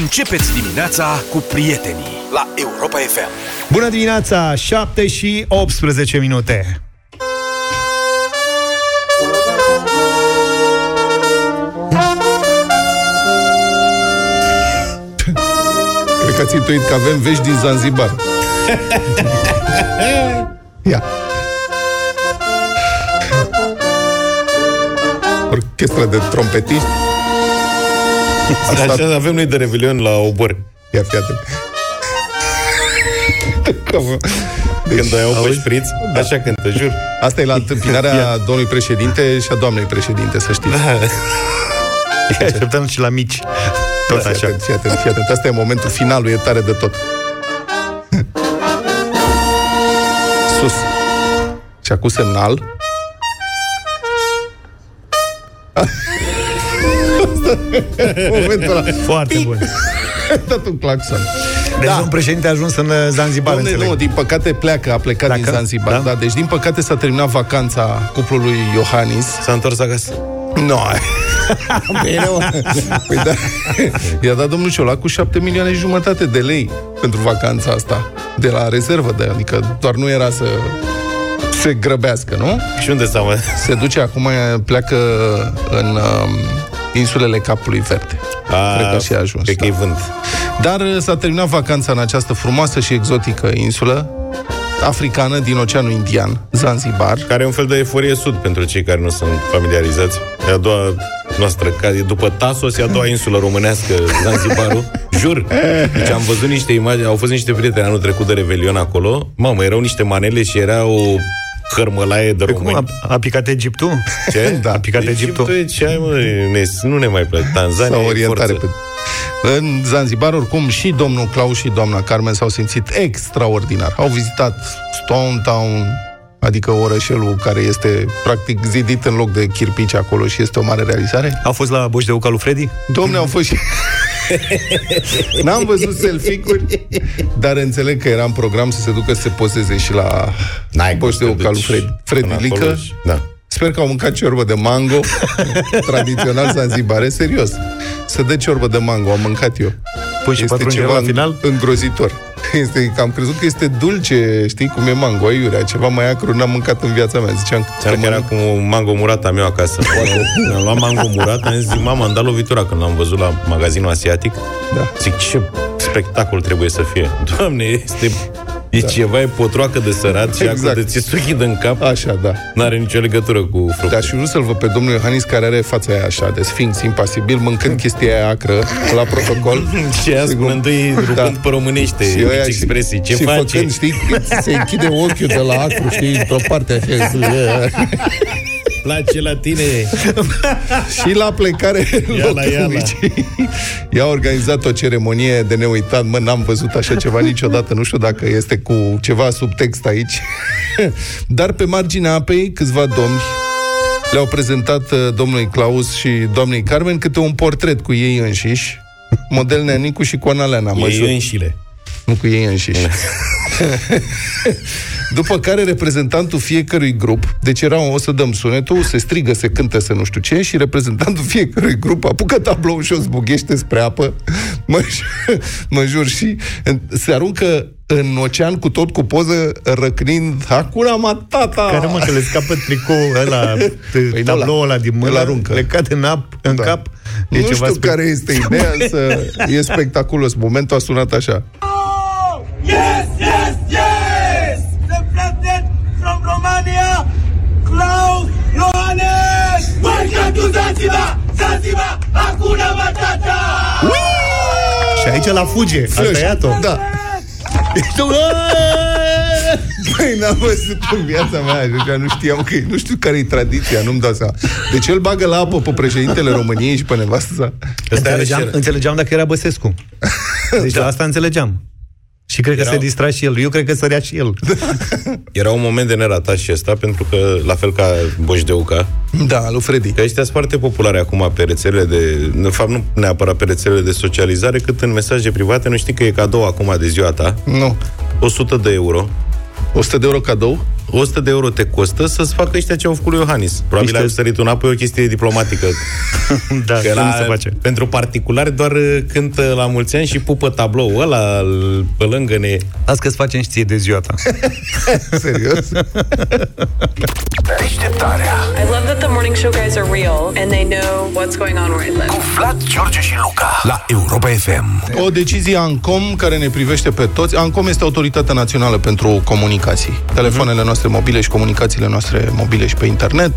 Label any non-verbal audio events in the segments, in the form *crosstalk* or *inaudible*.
Începeți dimineața cu prietenii la Europa FM. Bună dimineața, 7 și 18 minute. Cred că ați intuit că avem vești din Zanzibar. Ia. Orchestra de trompetiști. Asta... Așa avem noi de revelion la obor. Ia fi atent. Deci, Când ai o șpriț, da. așa cântă, jur. Asta e la întâmpinarea domnului președinte și a doamnei președinte, să știți. Da. Așteptăm și la mici. Tot da, așa. Fii atent, fii atent, fii atent. Asta e momentul finalul, e tare de tot. Sus. Și acum semnal. *laughs* Momentul ăla. Foarte bun. *laughs* Dat un claxon. Deci da. un președinte a ajuns în uh, Zanzibar, Domne, înțeleg. nu, din păcate pleacă, a plecat Dacă? din Zanzibar. Da? Da? Deci, din păcate, s-a terminat vacanța cuplului Iohannis. S-a întors acasă. Nu. Bine, *laughs* mă. Păi da. I-a dat domnul Ciolacu 7 milioane și jumătate de lei pentru vacanța asta. De la rezervă, de, adică doar nu era să se grăbească, nu? Și unde s-a mă? Se duce acum, pleacă în um, insulele Capului Verde. A, Cred că și a ajuns. Cred că e da. vânt. Dar uh, s-a terminat vacanța în această frumoasă și exotică insulă africană din Oceanul Indian, Zanzibar. Care e un fel de eforie sud pentru cei care nu sunt familiarizați. E a doua noastră, ca e după Tasos, e a doua insulă românească, Zanzibarul. *laughs* Jur. Deci am văzut niște imagini, au fost niște prieteni anul trecut de Revelion acolo. Mamă, erau niște manele și era o cărmălaie de Pe cum români. a, a picat Egiptul? Ce? *laughs* Da, a picat Egiptul. Egiptul e ce ai, mă, ne, nu ne mai place. Tanzania sau e orientare. forță. Pe... În Zanzibar, oricum, și domnul Claus și doamna Carmen s-au simțit extraordinar. Au vizitat Stone Town, adică orășelul care este practic zidit în loc de chirpici acolo și este o mare realizare. A fost la Boș de Uca lui Freddy? Domne, au fost și... *laughs* N-am văzut selfie-uri, dar înțeleg că era în program să se ducă să se pozeze și la N-ai Boș de cum să te Uca lui duci Fred, Freddy până Lică. acolo și- Da. Sper că au mâncat ciorbă de mango *laughs* Tradițional zanzibare, serios Să dă ciorbă de mango, am mâncat eu Păi și Este pătrunjel ceva la final? îngrozitor *laughs* este, că am crezut că este dulce, știi cum e mango, aiurea, ceva mai acru, n-am mâncat în viața mea. Ziceam Ți-ar că era cu un mango murat am eu acasă. *laughs* Când am luat mango murat, am zis, mama, am dat lovitura când l-am văzut la magazinul asiatic. Da. Zic, ce spectacol trebuie să fie. *laughs* Doamne, este... E da. ceva, e potroacă de sărat și Exact. exact. de țisuchi în cap. Așa, da. N-are nicio legătură cu fructul. Dar și vreau să-l văd pe domnul Iohannis care are fața aia așa, de sfinx, impasibil, mâncând chestia aia acră la protocol. *laughs* și ea Sigur. spunându-i, rugând Da. pe românește, Și mici ăia expresii. Ce și faci? făcând, știi, se închide ochiul de la acru, știi, într-o parte așa. *laughs* Place la tine. *laughs* Și la plecare Iala, iala. I-a organizat o ceremonie de neuitat. Mă, n-am văzut așa ceva niciodată. Nu știu dacă este cu ceva subtext aici. *laughs* Dar pe marginea apei, câțiva domni le-au prezentat uh, domnului Claus și doamnei Carmen câte un portret cu ei înșiși. Model Neanicu și cu Analeana, mă jur. Ei înșile. Nu cu ei înșiși. *laughs* După care reprezentantul fiecărui grup, deci era o să dăm sunetul, se strigă, se cântă, se nu știu ce, și reprezentantul fiecărui grup apucă tablou și o zbughește spre apă, *laughs* mă, mă jur, și se aruncă în ocean cu tot cu poză, răcnind Hakuna Matata! Care mă, că le scapă tricoul ăla, Păi nu, tabloul ăla din mână, îl aruncă. le cade în, ap, în Da. cap. nu știu spec- care este ideea, însă e spectaculos. Momentul a sunat așa. Yes, yes, yes! The president from Romania, Klaus Iohannis! Welcome to Zanzibar! Zanzibar, Hakuna Matata! Și aici la fuge, a tăiat-o. Da. Păi n-am văzut în viața mea așa, nu știam că nu știu care e tradiția, nu-mi dau seama. Deci el bagă la apă pe președintele României și pe nevastă sa. Înțelegeam, era- înțelegeam dacă era Băsescu. *laughs* Deci la asta înțelegeam. Și cred că Erau- se distra și el. Eu cred că sărea și el. *laughs* Era un moment de neratat și ăsta, pentru că, la fel ca Boș de Uca, Da, lui Freddy. că ăștia sunt foarte populare acum pe rețelele de... De fapt, nu neapărat pe rețelele de socializare, cât în mesaje private. Nu știi că e cadou acum de ziua ta. Nu. 100 de euro. 100 de euro cadou? 100 de euro te costă să-ți facă ăștia ce au făcut lui Iohannis. Probabil Niște- ai sărit înapoi o chestie diplomatică. *laughs* da, Că cum la, se face? Pentru particulari doar uh, cântă la mulți ani și pupă tablou ăla îl- pe lângă ne. Las că-ți facem și ție de ziua ta. *laughs* Serios? Deșteptarea I love that the morning show guys are real and they know what's going on where I live. cu Vlad, George și Luca la Europa FM. O decizie ANCOM care ne privește pe toți. ANCOM este Autoritatea Națională pentru Comunicații. Telefoanele noastre mobile și comunicațiile noastre mobile și pe internet,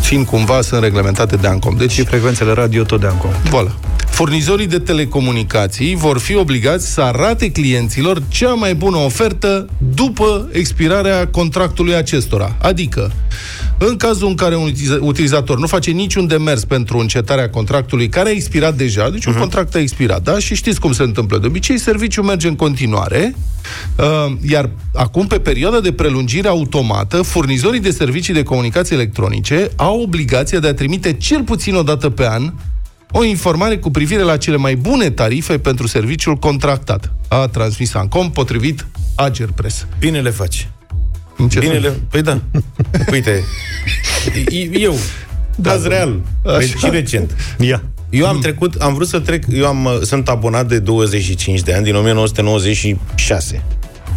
fiind cumva, sunt reglementate de ANCOM. Deci, Și frecvențele radio tot de acum. Voilà. Furnizorii de telecomunicații vor fi obligați să arate clienților cea mai bună ofertă după expirarea contractului acestora. Adică, în cazul în care un utiliza- utilizator nu face niciun demers pentru încetarea contractului care a expirat deja, deci un contract a expirat, da? Și știți cum se întâmplă. De obicei, serviciul merge în continuare, uh, iar acum, pe perioada de prelungire automată, furnizorii de servicii de comunicații electronice au obligația de a trimite cel puțin o dată pe an o informare cu privire la cele mai bune tarife pentru serviciul contractat. A transmis Ancom potrivit Ager Press. Bine le faci. În ce Bine sens? le... Păi da. *laughs* Uite, e- eu, Da, caz da. real, Așa. și recent. Ia. Eu am trecut, am vrut să trec, eu am, uh, sunt abonat de 25 de ani, din 1996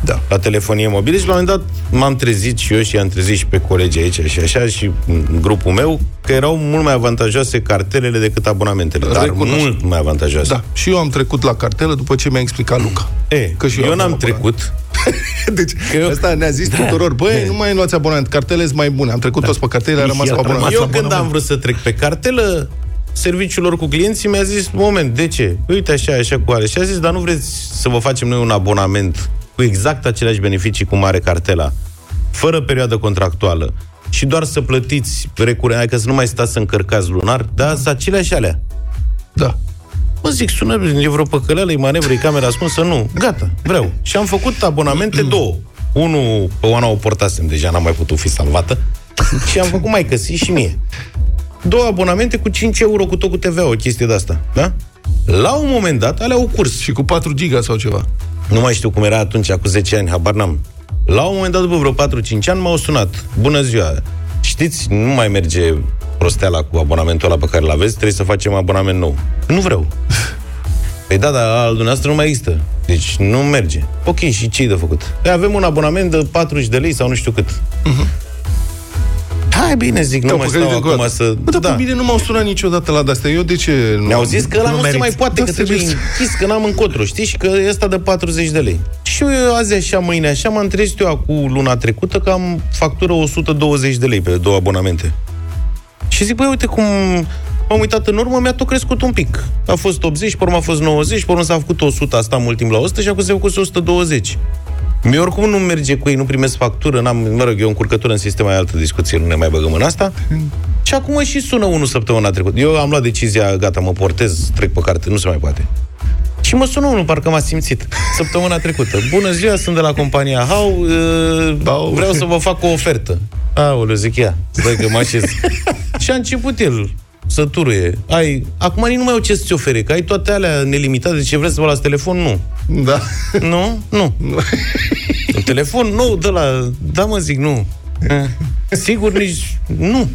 Da. la telefonie mobilă și la un moment dat m-am trezit și eu și am trezit și pe colegii aici și așa și în grupul meu că erau mult mai avantajoase cartelele decât abonamentele, dar Recunosc. mult mai avantajoase. Da. Și eu am trecut la cartelă după ce mi-a explicat Luca. E, Că și eu eu, am n-am abonat. trecut, *laughs* Deci, eu- ăsta ne-a zis tuturor, băi, nu mai luați abonament, cartele sunt mai bune. Am trecut toți pe cartele, a rămas El cu a rămas abonament. eu abonament. când am vrut să trec pe cartelă, serviciul lor cu clienții mi-a zis, moment, de ce? Uite așa, așa cu ale. Și a zis, dar nu vreți să vă facem noi un abonament cu exact aceleași beneficii cum are cartela, fără perioadă contractuală și doar să plătiți recurent, adică să nu mai stați să încărcați lunar, dar să aceleași alea. Da. Mă zic, sună, e vreo păcăleală, e manevră, e camera ascunsă? Nu. Gata, vreau. Și am făcut abonamente două. Unul, pe una o portasem, deja n-am mai putut fi salvată. și am făcut mai căsi și mie. Două abonamente cu 5 euro cu tot cu TVA, o chestie de asta. Da? La un moment dat, alea au curs. Și cu 4 giga sau ceva. Nu mai știu cum era atunci, cu 10 ani, habar n-am. La un moment dat, după vreo 4-5 ani, m-au sunat. Bună ziua! Știți, nu mai merge prosteala cu abonamentul ăla pe care îl aveți, trebuie să facem abonament nou. Nu vreau. *laughs* Păi da, dar al dumneavoastră nu mai există. Deci nu merge. Ok, și ce de făcut? Păi avem un abonament de 40 de lei sau nu știu cât. Hai bine, zic, nu Te-au mai păcălit stau încă o acum dată. să... Bă, dar pe mine nu m-au sunat niciodată la de-astea. Eu de ce nu... Mi-au zis că ăla nu, nu nu se meriți. mai poate, Da, că trebuie serios. închis, că n-am încotro, știi? Și că ăsta de 40 de lei. Și eu azi așa, mâine așa, m-am trezit eu acum luna trecută că am factură 120 de lei pe două abonamente. Și zic, băi, uite cum m-am uitat în urmă, mi-a tot crescut un pic. A fost 80, pe urmă a fost 90, pe urmă s-a făcut 100, a stat mult timp la 100 și acum se făcut 120. Mie oricum nu merge cu ei, nu primesc factură, n-am, mă rog, e o încurcătură în sistem, mai altă discuție, nu ne mai băgăm în asta. Și acum și sună unul săptămâna trecută. Eu am luat decizia, gata, mă portez, trec pe carte, nu se mai poate. Și mă sună unul, parcă m-a simțit, săptămâna trecută. Bună ziua, sunt de la compania Hau, uh, Bau. vreau să vă fac o ofertă. Aoleu, zic, ia, stai că mă așez. *laughs* și a început el să turuie. Ai, acum nici nu mai au ce să-ți ofere, că ai toate alea nelimitate, de ce vreți să vă las telefon? Nu. Da. Nu? Nu. Un *laughs* telefon nou de la... Da, mă zic, nu. Eh, Sigur, nici... Nu.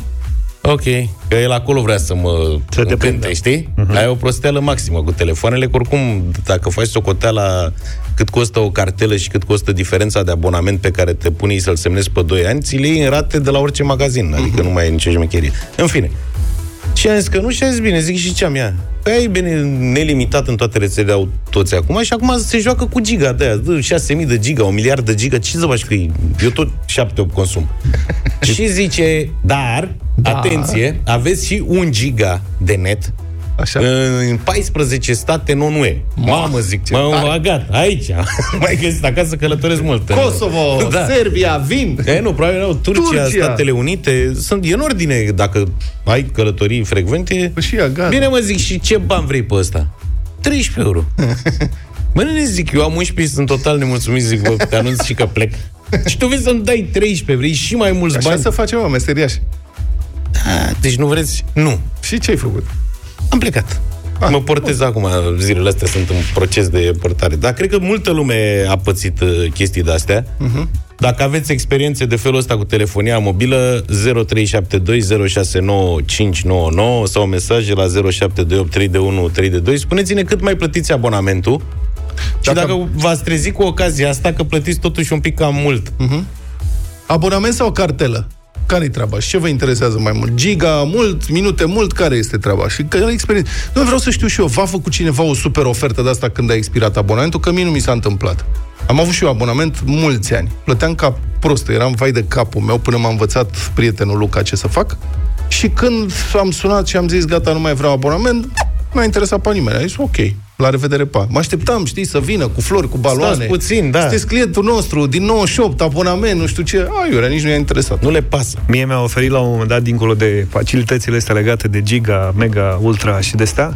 Ok. Că el acolo vrea să mă Să te încânte, prindă. știi? Uh-huh. Ai o prosteală maximă cu telefoanele, că oricum, dacă faci socoteala cât costă o cartelă și cât costă diferența de abonament pe care te pune ei să-l semnezi pe 2 ani, ți le iei în rate de la orice magazin, adică nu mai e nicio șmecherie. În fine. Și am zis că nu și a zis bine, zic și ce am ea. Păi ai bine nelimitat în toate rețelele au toți acum și acum se joacă cu giga de aia, dă 6.000 de giga, un miliard de giga, ce să faci cu ei? Eu tot 7-8 consum. *laughs* și zice, dar, da. atenție, aveți și un giga de net Așa. în 14 state non-UE. Mamă, zic, ce m-am tare. bagat aici. *laughs* Mai găsit acasă, călătoresc mult. Kosovo, *laughs* Da. Serbia, vin! E, nu, probabil nu. Turcia, Turcia. Turcia, Statele Unite, sunt e în ordine, dacă ai călătorii frecvente. Păi și ea, gata. Bine, mă zic, și ce bani vrei pe ăsta? 13 euro. *laughs* Mă, nu zic, eu am 11 sunt total nemulțumit, zic, bă, te anunț și că plec. Și tu vrei să-mi dai 13, vrei și mai mulți Așa bani? să facem, mă, meseriaș. Ah, Deci nu vreți? Nu. Și ce ai făcut? Am plecat. Ah, mă portez bun. acum, zilele astea sunt în proces de portare. Dar cred că multă lume a pățit uh, chestii de-astea. Uh-huh. Dacă aveți experiențe de felul ăsta cu telefonia mobilă, 0372069599 sau mesaje la 07283132, spuneți-ne cât mai plătiți abonamentul și Dacă- dacă v-ați trezit cu ocazia asta că plătiți totuși un pic cam mult. Abonament sau cartelă? Care-i treaba? Și ce vă interesează mai mult? Giga mult, minute mult? Care este treaba? Și care experiență? Nu vreau să știu și eu, v-a făcut cineva o super ofertă de asta când a expirat abonamentul? Că mie nu mi s-a întâmplat. Am avut și eu abonament mulți ani. Plăteam ca prost, eram vai de capul meu până m-a învățat prietenul Luca ce să fac. Și când am sunat și am zis, gata, nu mai vreau abonament, nu a interesat pe nimeni. A zis, ok, la revedere, pa. Mă așteptam, știi, să vină cu flori, cu baloane. Stați puțin, da. Sunteți clientul nostru, din 98, abonament, nu știu ce. Aiurea, nici nu i-a interesat. Nu le pasă. Mie mi-a oferit la un moment dat, dincolo de facilitățile astea legate de giga, mega, ultra și de astea,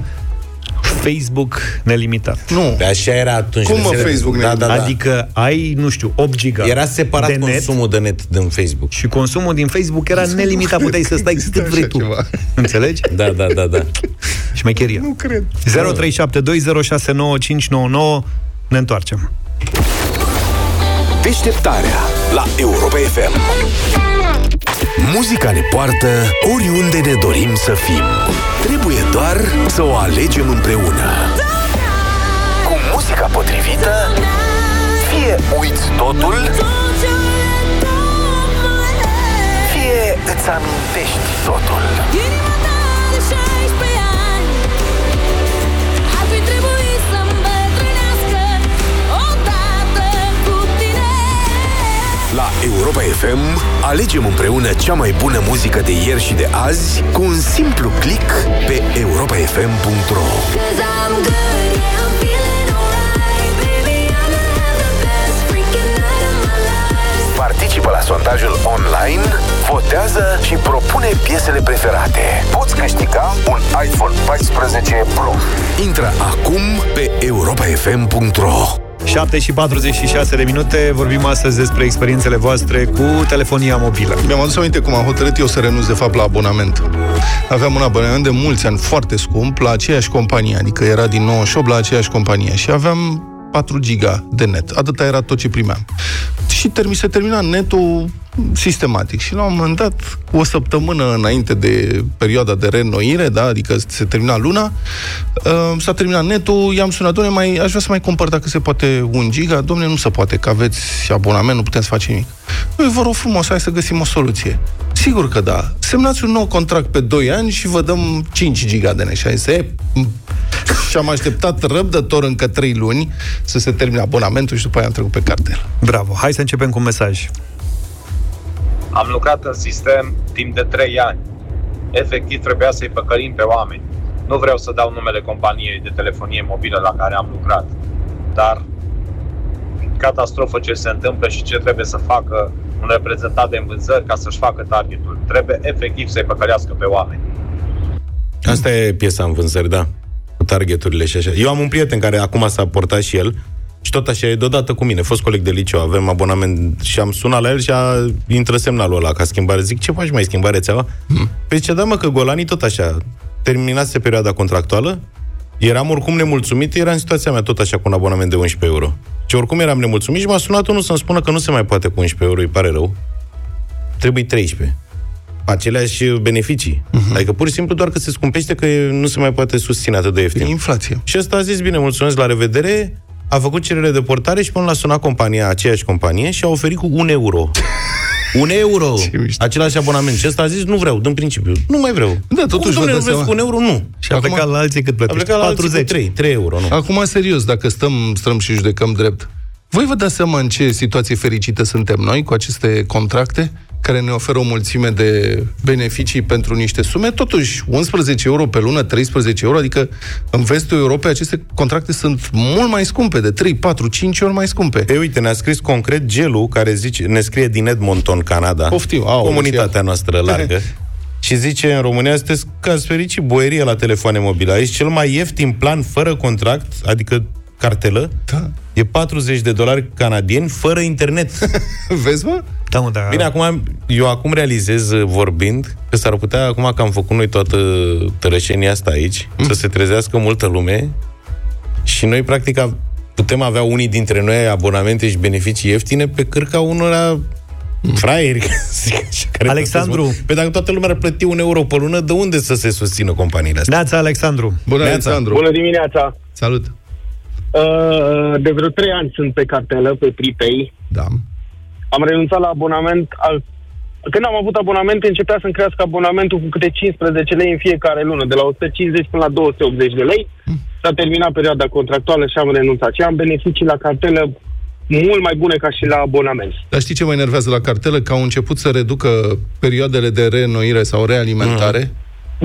Facebook nelimitat. Nu. Pe așa era atunci. Cum, mă, înțeleg? Facebook da, da, da. Adică ai, nu știu, 8 giga Era separat de net consumul de net din Facebook. și consumul din Facebook era nelimitat, puteai să stai cât vrei tu. ceva. Înțelegi? Da, da, da, da. Șmecherie. Nu cred. 0372069599 Ne întoarcem. Deșteptarea la Europa FM. Muzica ne poartă oriunde ne dorim să fim. Trebuie doar să o alegem împreună. Cu muzica potrivită, fie uiți totul, fie îți amintești totul. Europa FM alegem împreună cea mai bună muzică de ieri și de azi cu un simplu click pe europafm.ro Cause I'm good, yeah, I'm feeling alright Baby, I'm gonna have the best freaking night of my life Participă la sondajul online, votează și propune piesele preferate. Poți câștiga un iPhone 14 Pro. Intră acum pe europafm.ro 7 și 46 de minute Vorbim astăzi despre experiențele voastre cu telefonia mobilă Mi-am adus aminte cum am hotărât eu să renunț de fapt la abonament. Aveam un abonament de mulți ani foarte scump la aceeași companie, adică era din 98 la aceeași companie și aveam 4 giga de net. Atâta era tot ce primeam. Și termi, se termina netul sistematic. Și la un moment dat, cu o săptămână înainte de perioada de reînnoire, da, adică se termina luna, uh, s-a terminat netul, i-am sunat, domnule, mai, aș vrea să mai cumpăr dacă se poate un giga. Domnule, nu se poate, că aveți abonament, nu putem să facem nimic. Noi vă rog frumos, hai să găsim o soluție. Sigur că da. Semnați un nou contract pe 2 ani și vă dăm 5 giga de net. Și am zis, "E, m- și am așteptat răbdător încă 3 luni să se termine abonamentul și după aia am trecut pe cartel. Bravo, hai să începem cu un mesaj Am lucrat în sistem timp de 3 ani. Efectiv trebuia să-i păcălim pe oameni. Nu vreau să dau numele companiei de telefonie mobilă la care am lucrat, dar catastrofă ce se întâmplă și ce trebuie să facă un reprezentant de vânzări ca să-și facă targetul. Trebuie efectiv să-i păcălească pe oameni. Asta e piesa în vânzări, da. Cu targeturile și așa. Eu am un prieten care acum s-a portat și el și tot așa e deodată cu mine. Fost coleg de liceu, avem abonament și am sunat la el și a intră semnalul ăla ca schimbare. Zic, ce faci mai schimbare rețeaua? Hmm. Păi zice, da mă, că golanii tot așa. Terminase perioada contractuală, eram oricum nemulțumit, era în situația mea tot așa cu un abonament de 11 euro. Și oricum eram nemulțumit și m-a sunat unul să-mi spună că nu se mai poate cu 11 euro, îi pare rău. Trebuie 13 aceleași beneficii. Uh-huh. Adică pur și simplu doar că se scumpește că nu se mai poate susține atât de E ieftin. inflație. Și ăsta a zis, bine, mulțumesc, la revedere, a făcut cerere de portare și până l-a sunat compania, aceeași companie, și a oferit cu un euro. *laughs* Un euro! Ce mișto. Același abonament. Și ăsta a zis, nu vreau, din principiu. Nu mai vreau. Da, totuși Cum, vă domnule, dați nu vreți cu un seama. euro? Nu. Și a Acum- plecat la alții cât A plătești? plecat la 40. 40 3, 3 euro, nu. Acum, serios, dacă stăm, stăm și judecăm drept, voi vă dați seama în ce situație fericită suntem noi cu aceste contracte care ne oferă o mulțime de beneficii pentru niște sume? Totuși, 11 euro pe lună, 13 euro, adică în vestul Europei aceste contracte sunt mult mai scumpe, de 3, 4, 5 ori mai scumpe. E, uite, ne-a scris concret Gelu, care zice, ne scrie din Edmonton, Canada. Poftim, aoleu, comunitatea și- noastră largă. *laughs* și zice, în România sunteți că ați fericit boierie la telefoane mobile. Aici cel mai ieftin plan fără contract, adică cartelă, Da. e 40 de dolari canadieni fără internet. *laughs* Vezi, mă? Da, mă, da. Bine, acum, eu acum realizez, uh, vorbind, că s-ar putea, acum că am făcut noi toată tărășenia asta aici, mm. să se trezească multă lume și noi, practic, a- putem avea unii dintre noi abonamente și beneficii ieftine pe cârca unora fraieri, ca *laughs* să zic așa, care Alexandru. plătesc mult. Pe dacă toată lumea ar plăti un euro pe lună, de unde să se susțină companiile astea? Neața, Alexandru. Bună, Neața. Alexandru. Bună dimineața! Salut. Uh, De vreo trei ani sunt pe cartelă, pe prepay. Da. Am renunțat la abonament. Al... Când am avut abonament, începea să-mi crească abonamentul cu câte 15 lei în fiecare lună, de la 150 până la 280 de lei. S-a terminat perioada contractuală și am renunțat. Și am beneficii la cartelă mult mai bune ca și la abonament. Dar știi ce mă enervează la cartelă? Că au început să reducă perioadele de reînnoire sau realimentare.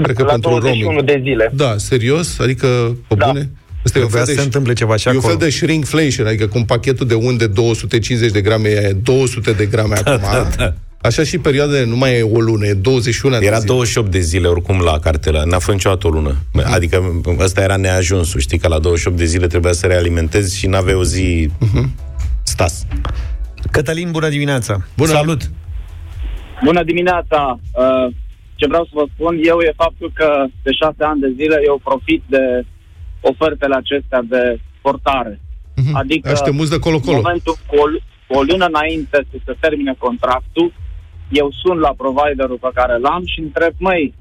Cred că la pentru 21 roaming. de zile. Da, serios? Adică, pe Da. bune? Asta e un Trebuia fel să de, se întâmple ceva și e un acolo. fel de shrinkflation, adică cum pachetul de unde 250 de grame e 200 de grame acum. da, da. Așa și perioada nu mai e o lună, e 21 de Era zile. 28 de zile oricum la cartelă, n-a fost niciodată o lună. Adică ăsta era neajunsul, știi, că la 28 de zile trebuia să realimentezi și n-aveai o zi stas. Cătălin, bună dimineața. Bună. Salut. Bună dimineața! Uh, Ce vreau să vă spun eu e faptul că de șase ani de zile eu profit de ofertele acestea de portare. Mhm. Adică Aș te muți de în colo-colo. momentul cu o, cu o lună înainte să se termine contractul, eu sun la providerul pe care l-am și întreb, măi,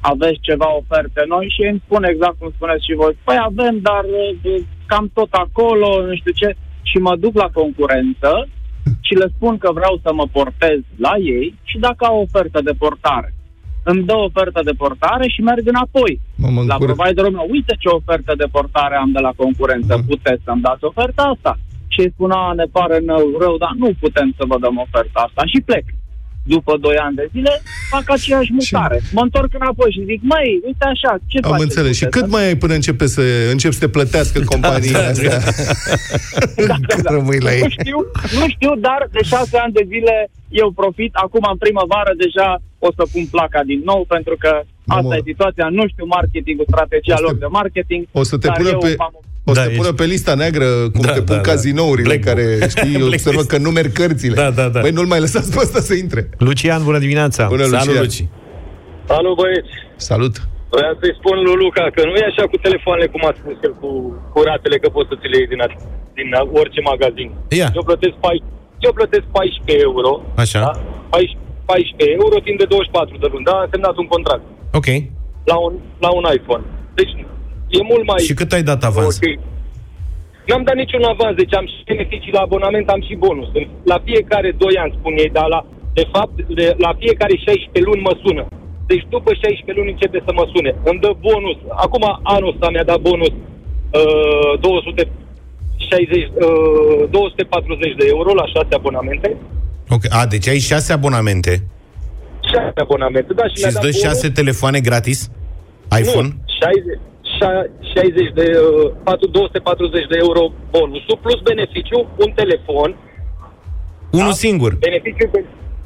aveți ceva oferte noi? Și ei îmi spun exact cum spuneți și voi, păi avem, dar uh, cam tot acolo, nu știu ce, și mă duc la concurență și le spun că vreau să mă portez la ei și dacă au ofertă de portare. Îmi dă ofertă de portare și merg înapoi. Mă, mă La încurc. providerul meu, uite ce ofertă de portare am de la concurență, Mhm. puteți să-mi dați oferta asta? Și îi spun, a, ne pare rău, rău, dar nu putem să vă dăm oferta asta și plec. După 2 ani de zile, fac aceeași mutare. Mă întorc înapoi și zic, măi, uite așa, ce Am faceți înțeles. Și puteți? cât mai ai până începe să încep să te plătească *laughs* companiile astea? *laughs* Da, da, da. Rămâi la Nu ei. știu, nu știu, dar de șase ani de zile eu profit. Acum, în primăvară, deja o să pun placa din nou, pentru că asta Mamă. e situația. Nu știu marketingul, strategia O să lor te- de marketing. O să te dar pună eu pe... m-am- O să Da, te pună ești- pe lista neagră, cum Da, te pun da, da. cazinourile Black care, book. știi, Blacklist. *laughs* observă că nu merg cărțile. Da, da, da. Băi, nu-l mai lăsați pe ăsta să intre. Lucian, bună dimineața. Bună, Salut, Lucia. Luci. Alo, băieți! Salut. Vreau să-i spun lui Luca că nu e așa cu telefoanele cum a spus el, cu, cu ratele, că poți să ți le iei din, a- din a- orice magazin. Ia. Eu plătesc, pai, eu plătesc 14 euro. Așa. Da? 14, 14 euro timp de 24 de luni. Da, am semnat un contract Ok. la un, la un iPhone. Deci e mult mai... Și cât ai dat avans? Ok. N-am dat niciun avans, deci am și beneficii la abonament, am și bonus. La fiecare 2 ani, spun ei, dar la, de fapt, de, la fiecare 16 luni mă sună. Deci după 16 luni începe să mă sune. Îmi dă bonus. Acum anul ăsta mi-a dat bonus uh, 260, uh, 240 de euro la 6 abonamente. Ok. A, deci ai șase abonamente 6 abonamente, da, și, și mi-a îți dat dă bonus. șase telefoane gratis? iPhone? Nu, 60, șa- 60 de, uh, 4, 240 de euro bonusul, plus beneficiu, un telefon, Unul singur. Beneficiu,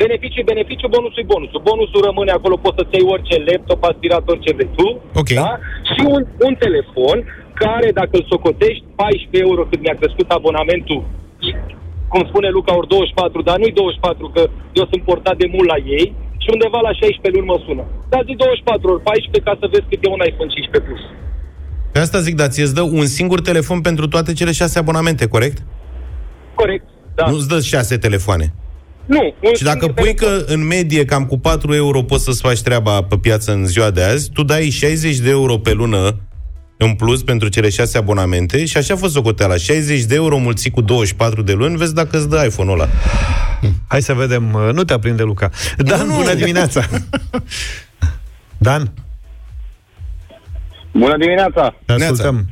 beneficiu, beneficiu, bonusul e bonusul. Bonusul rămâne acolo, poți să-ți iei orice laptop, aspirator, ce vrei tu. Ok. Da? Și un, un telefon care, dacă îl socotești, 14 euro cât mi-a crescut abonamentul, cum spune Luca, ori 24, dar nu-i 24, că eu sunt portat de mult la ei, și undeva la 16 luni mă sună. Dar zi 24 ori 14 ca să vezi cât e un iPhone 15 Plus. Pe asta zic, dar ți dă un singur telefon pentru toate cele șase abonamente, corect? Corect. Da. Nu-ți dă șase telefoane. Nu. un Și dacă singur pui telefon. că în medie cam cu 4 euro poți să-ți faci treaba pe piață în ziua de azi, tu dai 60 de euro pe lună în plus pentru cele șase abonamente și așa a fost socoteala. 60 de euro mulțit cu 24 de luni, vezi dacă îți dă iPhone-ul ăla. *sighs* Hai să vedem. uh, Nu te aprinde, Luca. Dan, Nu, nu. bună dimineața. *laughs* Dan, Bună dimineața! te ascultăm.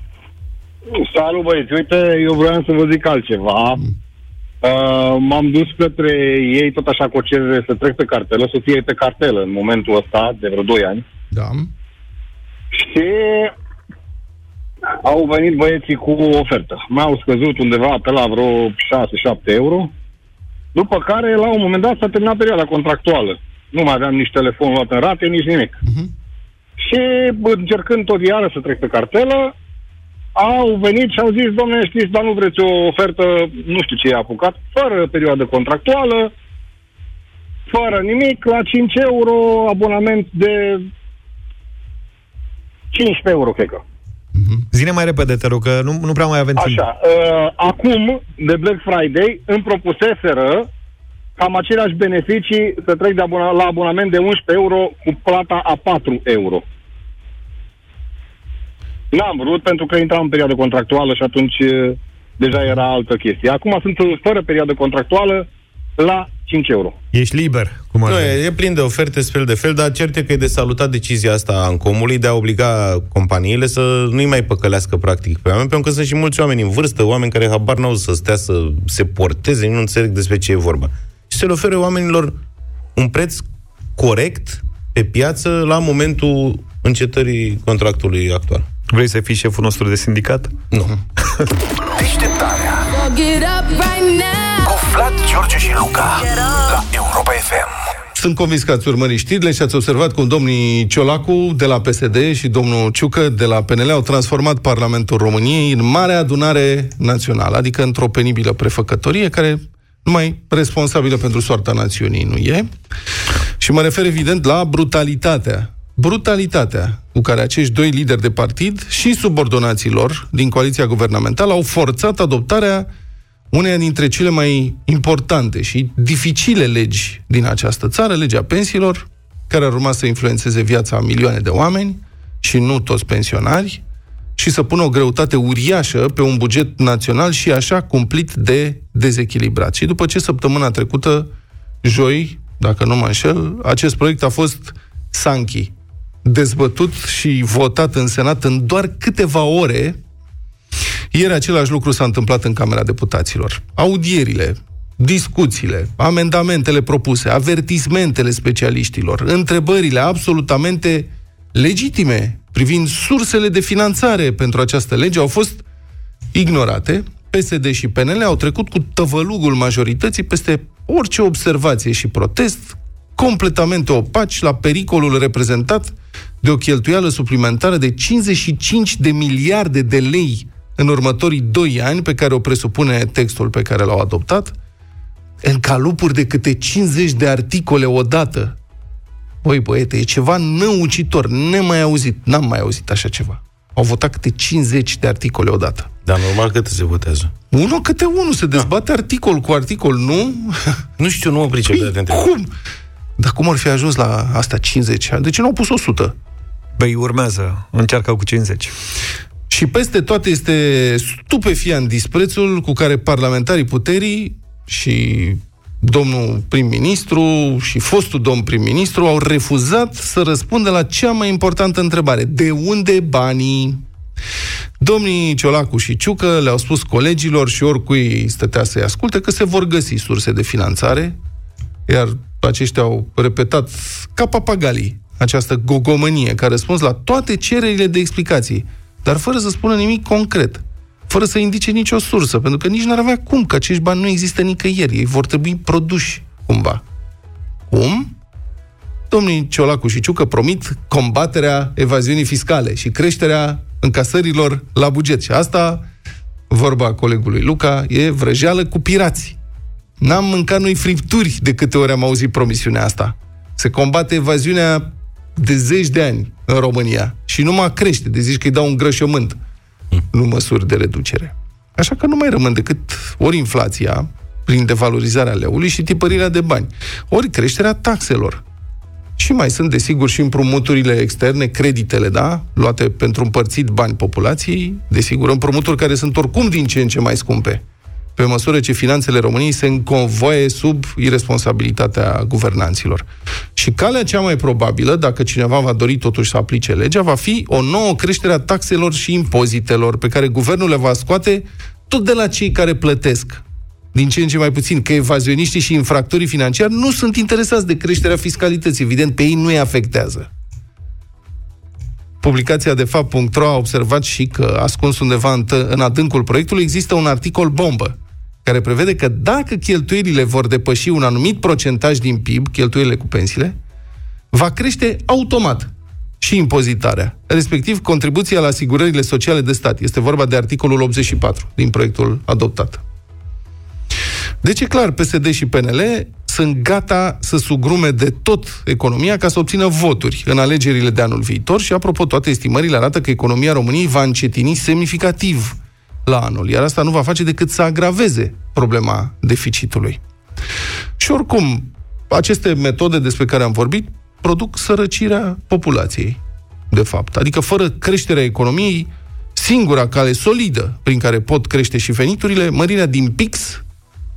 Salut băieți! Uite, eu vreau să vă zic altceva. Uh, m-am dus către ei tot așa cu o cerere să trec pe cartelă, să fie pe cartelă în momentul ăsta, de vreo 2 ani. Da. Și au venit băieții cu o ofertă. Mi-au scăzut undeva pe la vreo 6-7 euro. După care, la un moment dat, s-a terminat perioada contractuală. Nu mai aveam nici telefon luat în rate, nici nimic. Și bă, încercând tot iară să trec pe cartelă, au venit și au zis, domnule, știți, dar nu vreți o ofertă, nu știu ce i-a apucat, fără perioadă contractuală, fără nimic, la 5 euro abonament de 15 euro, cred că. Zine mai repede, te rog, că nu, nu prea mai avem timp. Așa, uh, acum, de Black Friday, îmi propuseseră cam aceleași beneficii să trec de abona- la abonament de 11 euro cu plata a 4 euro. N-am vrut pentru că intram în perioadă contractuală și atunci uh, deja era altă chestie. Acum sunt uh, fără perioadă contractuală la 5 euro. Ești liber, cum ar Nu, veni. e, e plin de oferte, fel de fel, dar cert e că e de salutat decizia asta a Ancomului de a obliga companiile să nu-i mai păcălească practic pe oameni, pentru că sunt și mulți oameni în vârstă, oameni care habar n-au să stea să se porteze, nu înțeleg despre ce e vorba. Și să le ofere oamenilor un preț corect pe piață la momentul încetării contractului actual. Vrei să fii șeful nostru de sindicat? Nu. *laughs* Deșteptarea Vlad, George și Luca la Europa FM. Sunt convins că ați urmărit știrile și ați observat cum domnii Ciolacu de la PSD și domnul Ciucă de la PNL au transformat Parlamentul României în mare adunare națională, adică într-o penibilă prefăcătorie care numai responsabilă pentru soarta națiunii nu e. Și mă refer evident la brutalitatea brutalitatea cu care acești doi lideri de partid și subordonaților din coaliția guvernamentală au forțat adoptarea uneia dintre cele mai importante și dificile legi din această țară, legea pensiilor, care ar urma să influențeze viața a milioane de oameni și nu toți pensionari, și să pună o greutate uriașă pe un buget național și așa cumplit de dezechilibrat. Și după ce săptămâna trecută, joi, dacă nu mă înșel, acest proiect a fost Sanchi, dezbătut și votat în Senat în doar câteva ore, ieri același lucru s-a întâmplat în Camera Deputaților. Audierile, discuțiile, amendamentele propuse, avertismentele specialiștilor, întrebările absolutamente legitime privind sursele de finanțare pentru această lege au fost ignorate. PSD și PNL au trecut cu tăvălugul majorității peste orice observație și protest, completamente opaci la pericolul reprezentat de o cheltuială suplimentară de 55 de miliarde de lei în următorii 2 ani, pe care o presupune textul pe care l-au adoptat, în calupuri de câte 50 de articole odată. Băi, băiete, e ceva năucitor, nemai auzit, n-am mai auzit așa ceva. Au votat câte 50 de articole odată. Dar normal cât se votează. Unul câte unul, se dezbate articol cu articol, nu? *laughs* Nu știu, nu mă pricep de atent. Cum? Dar cum ar fi ajuns la asta 50? De ce nu au pus 100? Băi, urmează. Încearcă cu 50. Și peste toate este stupefiant disprețul cu care parlamentarii puterii și domnul prim-ministru și fostul domn prim-ministru au refuzat să răspundă la cea mai importantă întrebare. De unde banii? Domnii Ciolacu și Ciucă le-au spus colegilor și oricui stătea să-i asculte că se vor găsi surse de finanțare, iar aceștia au repetat ca papagalii această gogomănie ca răspuns la toate cererile de explicații, dar fără să spună nimic concret, fără să indice nicio sursă, pentru că nici n-ar avea cum, că acești bani nu există nicăieri, ei vor trebui produși cumva. Cum? Domnii Ciolacu și Ciucă promit combaterea evaziunii fiscale și creșterea încasărilor la buget. Și asta, vorba colegului Luca, e vrăjeală cu pirați. N-am mâncat noi fripturi de câte ori am auzit promisiunea asta. Se combate evaziunea de zeci de ani în România și nu mai crește, de zici că îi dau un grășământ, nu măsuri de reducere. Așa că nu mai rămân decât ori inflația, prin devalorizarea leului și tipărirea de bani, ori creșterea taxelor. Și mai sunt, desigur, și împrumuturile externe, creditele, da? Luate pentru împărțit bani populației, desigur, împrumuturi care sunt oricum din ce în ce mai scumpe, pe măsură ce finanțele României se înconvoie sub irresponsabilitatea guvernanților. Și calea cea mai probabilă, dacă cineva va dori totuși să aplice legea, va fi o nouă creștere a taxelor și impozitelor, pe care guvernul le va scoate tot de la cei care plătesc din ce în ce mai puțin, că evazioniștii și infractorii financiari nu sunt interesați de creșterea fiscalității. Evident, pe ei nu îi afectează. Publicația de fapt.ro a observat și că, ascuns undeva în, tă- în adâncul proiectului, există un articol bombă care prevede că dacă cheltuielile vor depăși un anumit procentaj din PIB, cheltuielile cu pensiile, va crește automat și impozitarea, respectiv contribuția la asigurările sociale de stat. Este vorba de articolul 84 din proiectul adoptat. Deci e clar, PSD și PNL sunt gata să sugrume de tot economia ca să obțină voturi în alegerile de anul viitor și, apropo, toate estimările arată că economia României va încetini semnificativ la anul, iar asta nu va face decât să agraveze problema deficitului. Și oricum, aceste metode despre care am vorbit produc sărăcirea populației, de fapt. Adică fără creșterea economiei, singura cale solidă prin care pot crește și veniturile, mărirea din pix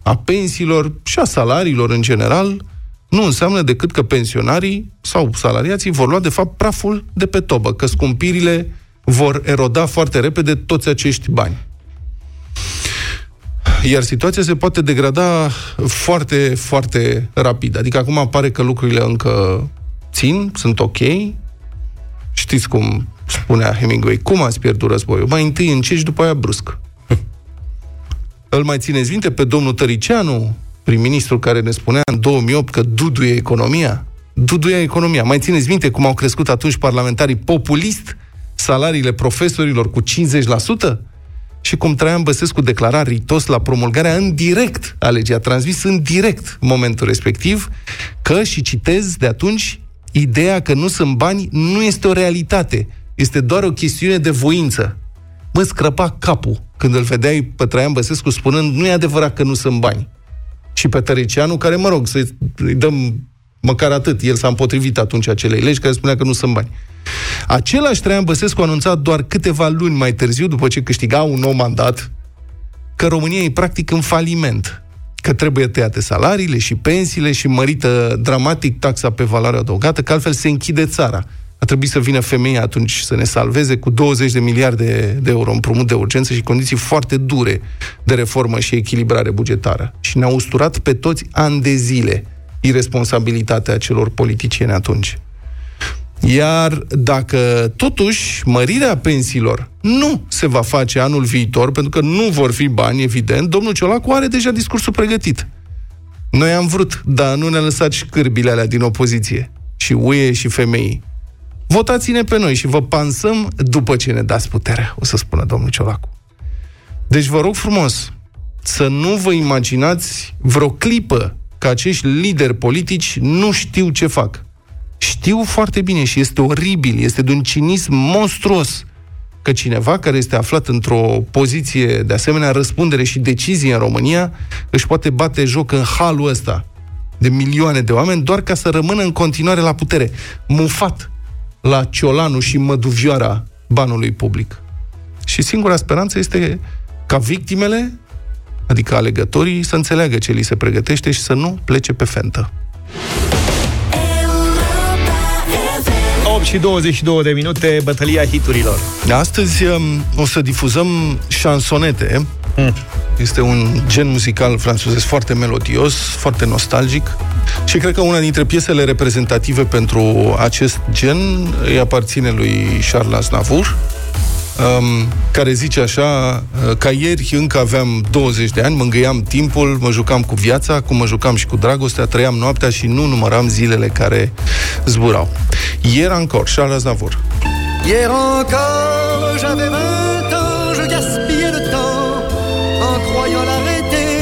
a pensiilor și a salariilor în general, nu înseamnă decât că pensionarii sau salariații vor lua de fapt praful de pe tobă, că scumpirile vor eroda foarte repede toți acești bani. Iar situația se poate degrada foarte, foarte rapid. Adică acum pare că lucrurile încă țin, sunt ok. Știți cum spunea Hemingway, cum ați pierdut războiul? Mai întâi încet și după aia brusc. *laughs* Îl mai țineți minte pe domnul Tăricianu, prim-ministru care ne spunea în 2008 că duduie economia? Duduia economia. Mai țineți minte cum au crescut atunci parlamentarii populist salariile profesorilor cu 50%? Și cum Traian Băsescu declara ritos la promulgarea în direct a legii, a transmis în direct momentul respectiv, că, și citez de atunci, ideea că nu sunt bani nu este o realitate, este doar o chestiune de voință. Mă scrăpa capul când îl vedeai pe Traian Băsescu spunând nu e adevărat că nu sunt bani. Și pe Tăricianu, care, mă rog, să-i îi dăm măcar atât, el s-a împotrivit atunci acelei legi care spunea că nu sunt bani. Același Traian Băsescu a anunțat doar câteva luni mai târziu, după ce câștiga un nou mandat, că România e practic în faliment, că trebuie tăiate salariile și pensiile și mărită dramatic taxa pe valoare adăugată, că altfel se închide țara. A trebuit să vină femeia atunci să ne salveze cu 20 de miliarde de euro împrumut de urgență și condiții foarte dure de reformă și echilibrare bugetară. Și ne-a usturat pe toți ani de zile irresponsabilitatea celor politicieni atunci. Iar dacă totuși mărirea pensiilor nu se va face anul viitor, pentru că nu vor fi bani, evident, domnul Ciolacu are deja discursul pregătit. Noi am vrut, dar nu ne-a lăsat și cârbile alea din opoziție. Și uie și femei. Votați-ne pe noi și vă pansăm după ce ne dați puterea, o să spună domnul Ciolacu. Deci vă rog frumos să nu vă imaginați vreo clipă că acești lideri politici nu știu ce fac. Știu foarte bine și este oribil, este de un cinism monstruos că cineva care este aflat într-o poziție de asemenea răspundere și decizie în România își poate bate joc în halul ăsta de milioane de oameni doar ca să rămână în continuare la putere, mufat la ciolanul și măduvioara banului public. Și singura speranță este ca victimele, adică alegătorii, să înțeleagă ce li se pregătește și să nu plece pe fentă. 8 și 22 de minute, bătălia hiturilor. Astăzi um, o să difuzăm șansonete. Mm. Este un gen muzical francezesc foarte melodios, foarte nostalgic și cred că una dintre piesele reprezentative pentru acest gen îi aparține lui Charles Aznavour, um, care zice așa, uh, ca ieri încă aveam 20 de ani, mă îngăiam timpul, mă jucam cu viața, cum mă jucam și cu dragostea, trăiam noaptea și nu număram zilele care zburau. Ieri encore, Charles Aznavour. Hier encore, j'avais 20 ans, je gaspillais le temps en croyant l'arrêter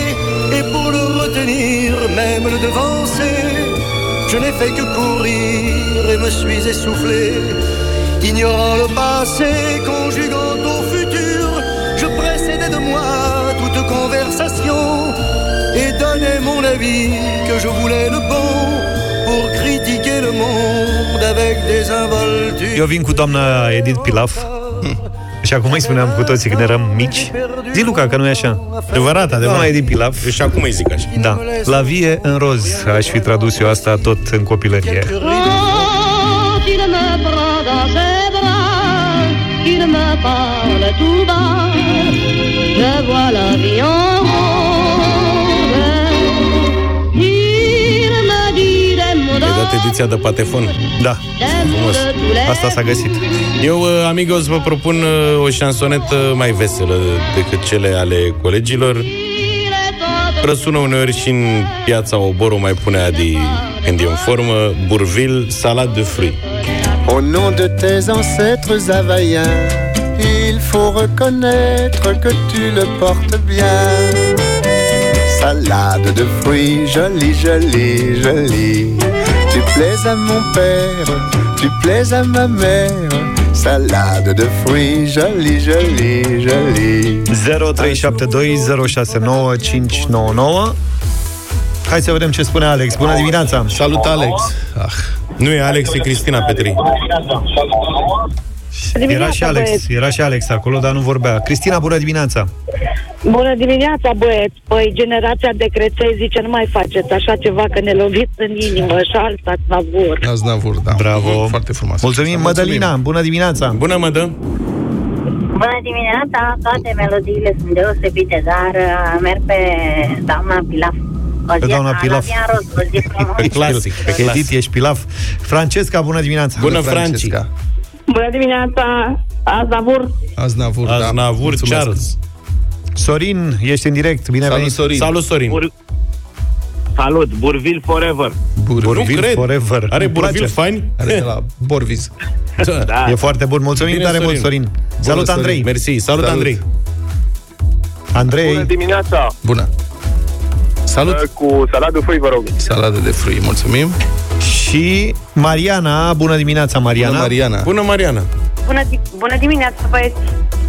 et pour le retenir, même le devancer. Je n'ai fait que courir et me suis essoufflé, ignorant le passé, conjuguant au futur. Je précédais de moi toute conversation et donnais mon avis que je voulais le bon pour critiquer le monde avec des involtures. Eu vin cu doamna Edith Pilaf și acum îi spuneam cu toții când eram mici Zi, Luca, că nu e așa? Adevărat, adevărat. Doamna Edith Pilaf Și acum îi zic așa. Da, la vie în roz Aș fi tradus eu asta tot în copilărie parle tout bas, je vois la vie en rose. Il me dit des mots Ai dat ediția de patefon. Da, frumos. Asta s-a găsit. Eu, uh, amigos, vă propun uh, o șansonetă mai veselă decât cele ale colegilor. Răsună uneori și în piața Obor, o mai pune Adi când e în formă, Bourville, salade de fruits. Au nom de tes ancêtres havaïens, il faut reconnaître que tu le portes bien. salade de fruits, jolie, jolie, jolie. Tu plais à mon père, tu plais à ma mère. Salade de fruits, jolie, jolie, jolie. 0372069599 Hai să vedem ce spune Alex. Bună dimineața! Salut, Alex! Ah. Nu e Alex, e Cristina Petri. Era și Alex, era și Alex acolo, dar nu vorbea. Cristina, bună dimineața! Bună dimineața, băieți! Păi, generația de creței zice, nu mai faceți așa ceva, că ne loviți în inimă și alta, Aznavur. Aznavur, da. Bravo! Foarte frumos. Mulțumim, Mădălina! Bună dimineața! Bună, Mădă! Bună dimineața! Toate melodiile sunt deosebite, dar uh, merg pe doamna Pilaf. O Pe zi- doamna la Pilaf. zi în rost, o zi *laughs* frumos. Pe clasic, pe Edit, clasic. ești pilaf. Francesca, bună dimineața! Bună, Franci! Bună dimineața, Aznavur. Aznavur, da. Aznavur Mulțumesc. Charles. Sorin, ești în direct, bine Salut, venit! Sorin. Salut, Sorin. Bur- Salut, Burville Forever. Burville Nu cred. Forever. Are Îmi place. Burville faini? Are de la Borvis. Da. E foarte bun. Mulțumim Bine, tare mult, Sorin. Sorin. Salut, Sorin. Andrei. Mersi. Salut, Salut. Andrei. Andrei, Bună dimineața! Bună. Salut. Uh, Cu saladul foi, vă rog. Salade de frui, mulțumim. Și Mariana. Bună dimineața, Mariana. Bună, Mariana. Bună, Mariana. Bună, di- bună dimineața, băieți!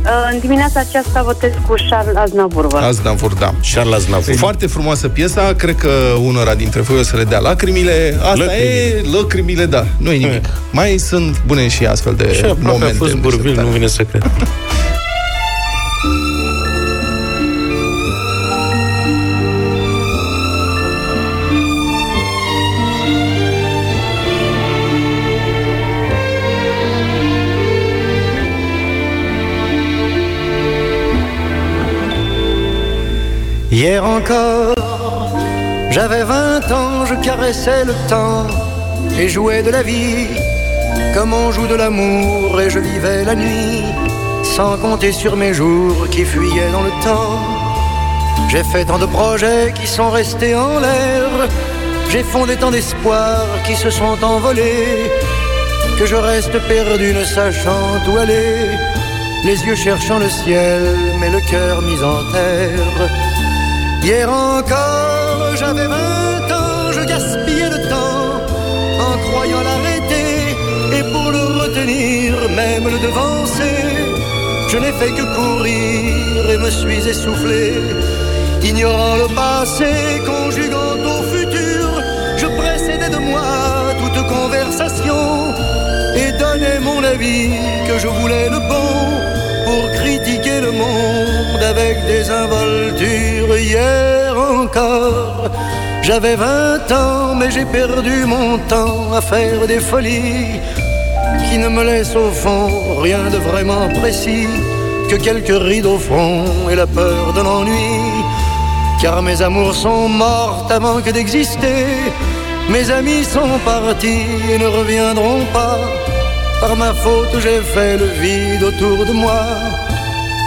Uh, În dimineața aceasta votez cu Charles Aznavour. vă rog. Aznavur, da. Charles Aznavour. Foarte frumoasă piesa, cred că unora dintre voi o să le dea lacrimile. Asta Lacrimile. e, lacrimile, da, nu e nimic. Mai sunt bune și astfel de Și aproape momente. a fost în Burville, deșteptare. nu vine să cred. *laughs* Hier encore, j'avais 20 ans, je caressais le temps et jouais de la vie comme on joue de l'amour et je vivais la nuit sans compter sur mes jours qui fuyaient dans le temps. J'ai fait tant de projets qui sont restés en l'air, j'ai fondé tant d'espoirs qui se sont envolés que je reste perdu ne sachant où aller, les yeux cherchant le ciel mais le cœur mis en terre. Hier encore, j'avais 20 ans, je gaspillais le temps en croyant l'arrêter et pour le retenir, même le devancer. Je n'ai fait que courir et me suis essoufflé, ignorant le passé, conjuguant au futur. Je précédais de moi toute conversation et donnais mon avis que je voulais le bon le monde avec des involtures. Hier encore, j'avais 20 ans, mais j'ai perdu mon temps à faire des folies qui ne me laissent au fond rien de vraiment précis que quelques rides au front et la peur de l'ennui. Car mes amours sont mortes avant que d'exister. Mes amis sont partis et ne reviendront pas. Par ma faute, j'ai fait le vide autour de moi.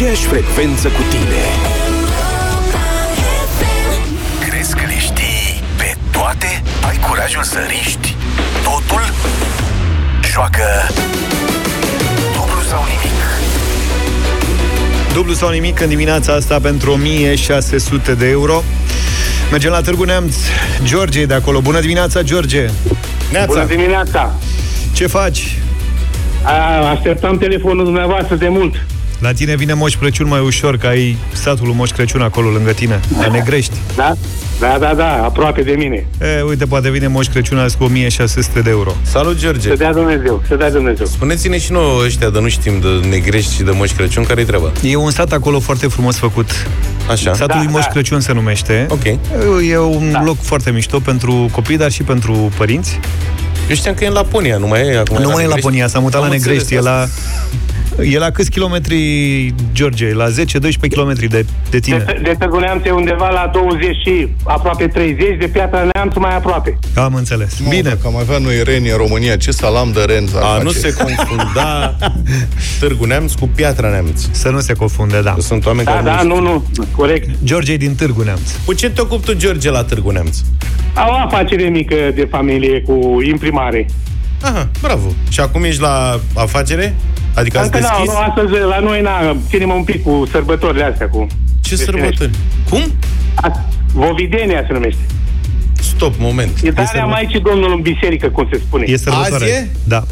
Aceeași frecvență cu tine. Crezi că le știi pe toate? Ai curajul să riști totul? Joacă dublu sau nimic. Dublu sau nimic în dimineața asta pentru 1600 de euro. Mergem la Târgu Neamț. George e de acolo. Bună dimineața, George! Bună dimineața! Ce faci? A, așteptam telefonul dumneavoastră de mult. La tine vine Moș Crăciun mai ușor, că ai satul lui Moș Crăciun acolo lângă tine, la Negrești. Da? Da, da, da, aproape de mine. E, uite, poate vine Moș Crăciun azi cu 1600 de euro. Salut, George! Să dea Dumnezeu, să dea Dumnezeu. Spuneți-ne și nouă ăștia de nu știm de negrești și de Moș Crăciun, care-i treaba? E un sat acolo foarte frumos făcut. Așa. Satul Da, lui Moș da. Crăciun se numește. Ok. E un loc foarte mișto pentru copii, dar și pentru părinți. Eu știam că e în Laponia, nu mai e acum. Nu mai e în Laponia, s-a mutat Am la înțeles Negrești, e asta. la... E la câți kilometri, George? La 10-12 kilometri de, de tine. De, de Târgu Neamț e undeva la 20 și aproape 30, de Piatra Neamț mai aproape. Am înțeles. Mă, Bine. Dacă am avea noi reni în România, ce salam de ren s-ar A, face? nu se confunda *laughs* Târgu Neamț cu Piatra Neamț. Să nu se confunde, da. Sunt oameni Da, care da, știu. nu, nu, corect. George e din Târgu Neamț. Cu ce te ocupi tu, George, la Târgu Neamț? Au o afacere mică de familie cu imprimare. Aha, bravo. Și acum ești la afacere? Adică ați Încă nu, deschis? nu, astăzi la noi na, ținem un pic cu sărbătorile astea. Cu Ce sărbători? Cum? A, Vovidenia se numește. Stop, moment. E tarea Maicii Domnului în biserică, cum se spune. E sărbătoare. Azi e? Da.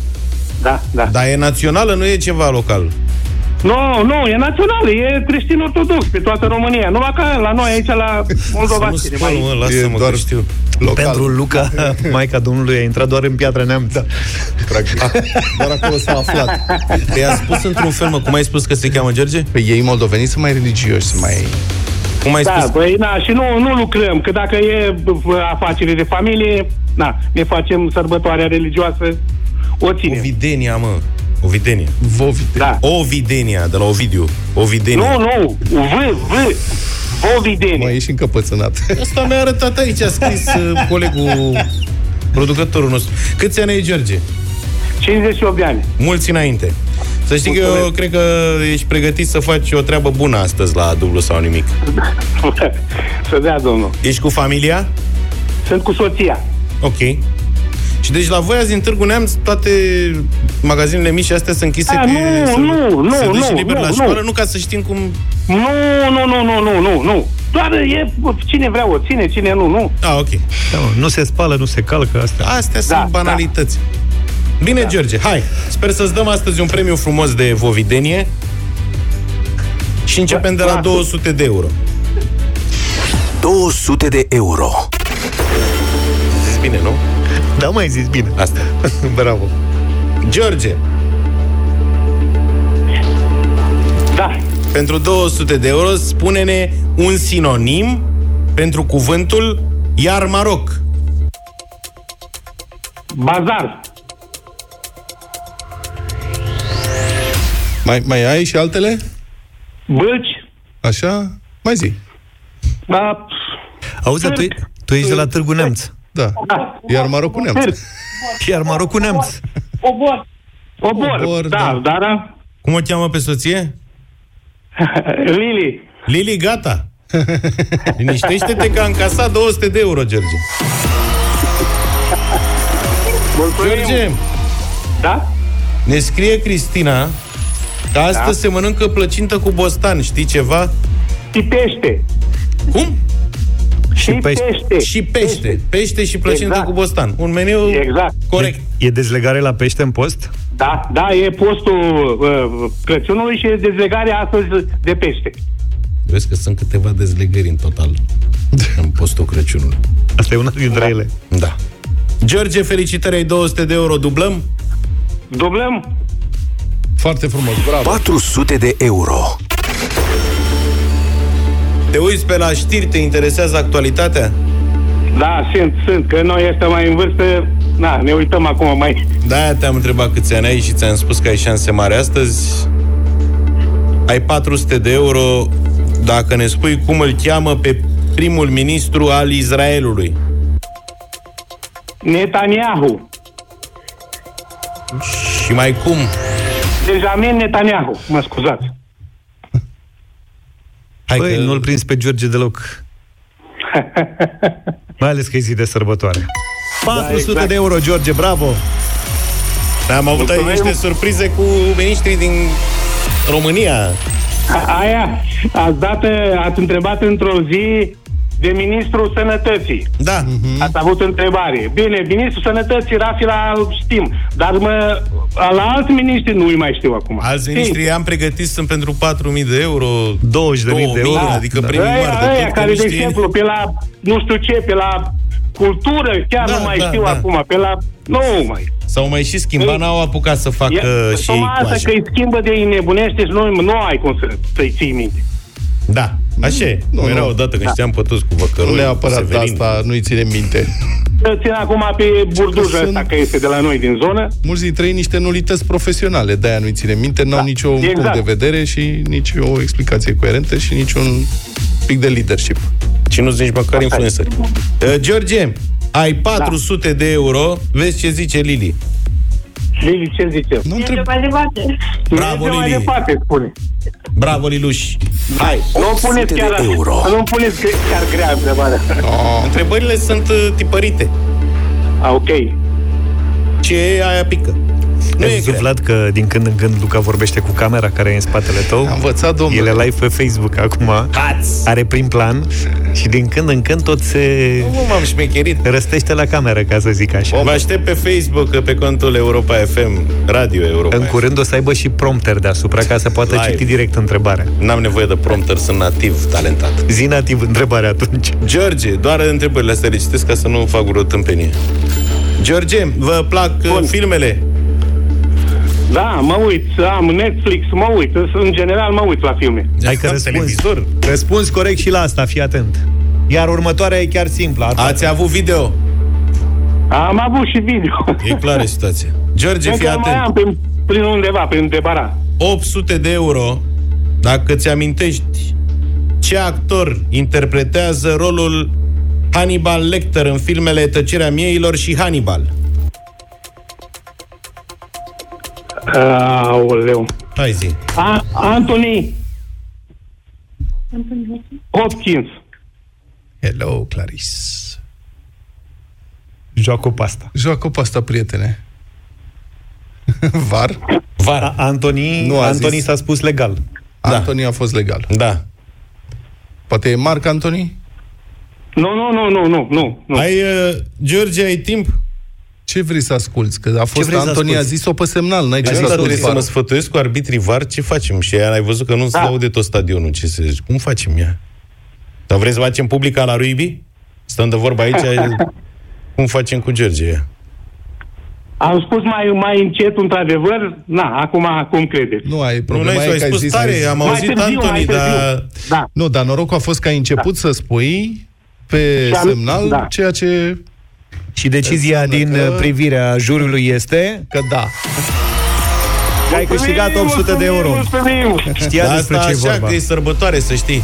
Da, da. Dar e națională, nu e ceva local. Nu, nu, e național, e creștin ortodox pe toată România. Numai că la noi aici la Moldova Nu ținem spun, mai... mă, E lasă-mă doar că știu. Local. Pentru Luca, *laughs* Maica Domnului a intrat doar în Piatra Neamț. Da. Practic. *laughs* Doar acolo s-a aflat. Te-ai Păi spus într-un fel, mă, cum ai spus că se cheamă George? Păi ei moldoveni sunt mai religioși, sunt mai... Cum ai Da, spus? băi, na, și nu, nu lucrăm, că dacă e bă, afacere de familie, na, ne facem sărbătoarea religioasă, o ținem. Ovidenia, mă. Ovidenia. Vovite. Da. Ovidenia, de la Ovidiu. Ovidenia. Nu, nu, V, V, Vovidenie. Mă, ești încăpățânat. *laughs* Asta mi-a arătat aici, a scris *laughs* uh, colegul, producătorul nostru. Câți ani ai, George? 58 de ani. Mulți înainte. Să știi că eu Mulțumesc. cred că ești pregătit să faci o treabă bună astăzi la dublu sau nimic. *laughs* Să dea, domnul. Ești cu familia? Sunt cu soția. Ok. Și deci la voi azi în Târgu Neamț toate magazinele mici astea sunt închise A, că nu, se, nu, nu, se dă și nu, liber nu, la nu. școală, nu ca să știm cum... Nu, nu, nu, nu, nu, nu, nu. Doar e cine vrea o ține, cine nu, nu. Ah, ok. Da, mă, nu se spală, nu se calcă asta. Astea Da, sunt banalități. Bine, Da. George, hai. Sper să-ți dăm astăzi un premiu frumos de vovidenie și începem de la Da. 200 de euro. 200 de euro. Zis bine, nu? Da, mai zis bine. Asta. *laughs* Bravo. George, Da. pentru 200 de euro spune-ne un sinonim pentru cuvântul iar Maroc. Bazar. Mai, mai ai și altele? Bâlci. Așa? Mai zi. Da. Auzi, tu, tu ești de la Târgu Neamț. Da. Da. Iar Marocul Neamț. Iar Marocul Neamț. Obor. Obor, Obor, da, da. dar da. Cum o cheamă pe soție? *laughs* Lili. Lili, gata. *laughs* Liniștește-te că am casat 200 de euro, George. George, Da? ne scrie Cristina că astăzi Da. se mănâncă plăcintă cu bostan. Știi ceva? Și pește. Cum? Și Și pește. pește. Și pește. Pește și plăcintă Exact. cu bostan. Un meniu Exact. corect. E dezlegare la pește în post? Da, da, e postul uh, Crăciunului și e dezlegarea astăzi de pește. Vezi că sunt câteva dezlegări în total *laughs* în postul Crăciunului. Asta e una dintre ele. Da. George, felicitări, ai 200 de euro, dublăm? Dublăm? Foarte frumos, bravo. 400 de euro. Te uiți pe la știri, te interesează actualitatea? Da, sunt, sunt, că noi ăștia mai în vârstă, na, ne uităm acum mai... Da, te-am întrebat câți ani ai și ți-am spus că ai șanse mari astăzi. Ai 400 de euro dacă ne spui cum îl cheamă pe primul ministru al Israelului. Netanyahu. Și mai cum? Benjamin Netanyahu, mă scuzați. Hai Băi, că... nu-l prins pe George deloc. *laughs* Mai ales că e zi de sărbătoare. 400 exact. de euro, George, bravo! Da, am avut aici Mulțumim. niște surprize cu ministrii din România. Aia, ați dat, ați întrebat într-o zi de Ministrul Sănătății. Da. Ați avut întrebare. Bine, Ministrul Sănătății, Rafila, îl știm. Dar mă, la alți miniștri nu-i mai știu acum. Alți ministri am pregătit sunt pentru 4.000 de euro, 20.000 de euro. adică Da. premii mari de Aia, aia tot, care, că de nu știe- exemplu, pe la, nu știu ce, pe la cultură, chiar Da, nu mai da, știu da. acum, pe la... Nu mai. S-au mai și schimbat, Ei, n-au apucat să facă E, și ei tocmai asta coajă. că îi schimbă de îi nebunește și nu, nu ai cum să, să-i ții minte. Da, așa e. Nu, Nu, era nu. odată când Da. știam pe toți cu Nu văcărui, neapărat Severin. asta, nu-i ține minte. țin acum pe burdujul ăsta, că este de la noi din zonă. Mulți dintre ei niște nulități profesionale, de-aia nu-i ține minte, n-au da, nicio exact. punct de vedere și nici o explicație coerentă și niciun pic de leadership. Și nu sunt nici măcar influenceri. Uh, George, ai 400 de euro, vezi ce zice Lili. Lili, ce zice? Nu Mergem mai departe. Bravo, Mergem mai Lili. departe, spune. Bravo, Liluș. Hai, Nu puneți chiar, euro. nu puneți gre- chiar grea întrebarea. Oh. Întrebările sunt uh, tipărite. A, ok. Ce e, aia pică. Nu Ai e văzut, grea. Vlad, că din când în când Luca vorbește cu camera care e în spatele tău? Am învățat, domnule. El e live pe Facebook acum. Ați. Are prim plan și din când în când tot se Nu m-am șmecherit. răstește la cameră, ca să zic așa. Vă aștept pe Facebook, pe contul Europa FM, Radio Europa În FM. curând o să aibă și prompter deasupra ca să poată Live. citi direct întrebarea. N-am nevoie de prompter, sunt nativ talentat. Zi nativ întrebarea atunci. George, doar întrebările astea le citesc ca să nu fac vreo tâmpenie. George, vă plac uh, filmele? Da, mă uit, am Netflix, mă uit. În general mă uit la filme. Hai că Am răspunzi. televizor. Răspunzi corect și la asta, fii atent. Iar următoarea e chiar simplă. Ați avut video? Am avut și video. E clară situația. George, fii Încă mai am atent. prin, prin undeva, prin debara. 800 de euro, dacă ți amintești ce actor interpretează rolul Hannibal Lecter în filmele Tăcerea mieilor și Hannibal. Aoleu. Hai zi. A, Anthony Hopkins. Hello, Clarice. Joacă pe asta. Joacă pe asta, prietene. Var? Var. A- Antoni, Nu a Antoni zis. s-a spus legal. Antoni a fost legal. Da. Poate e Marc Antoni? Nu, nu, nu, nu, nu, nu. nu. Ai, uh, George, ai timp? Ce vrei să asculți? Că a fost vrei să Antoni, a asculți? zis-o pe semnal, n-ai ce Hai să că trebuie asculți să mă var. sfătuiesc cu arbitrii VAR, ce facem? Și aia ai văzut că nu se Da. aude tot stadionul. Ce se zice? Cum facem ea? Dar vrei să facem publica la Ruibi? Stăm de vorba aici, cum facem cu George ea? Am spus mai, mai încet, într-adevăr. Na, acum, cum credeți? Nu ai Nu, problema, n-ai, e ai că ai spus zis, tare, ai zis. am Mai auzit târziu, Antoni, mai târziu. dar... Da. Nu, dar norocul a fost că ai început să spui pe Și am- semnal da. ceea ce... Și decizia Înseamnă din că- uh, privirea juriului este Că da. că ai câștigat 800 de euro. Mulțumim! Știa Dar despre asta ce e așa vorba. că e sărbătoare, să știi.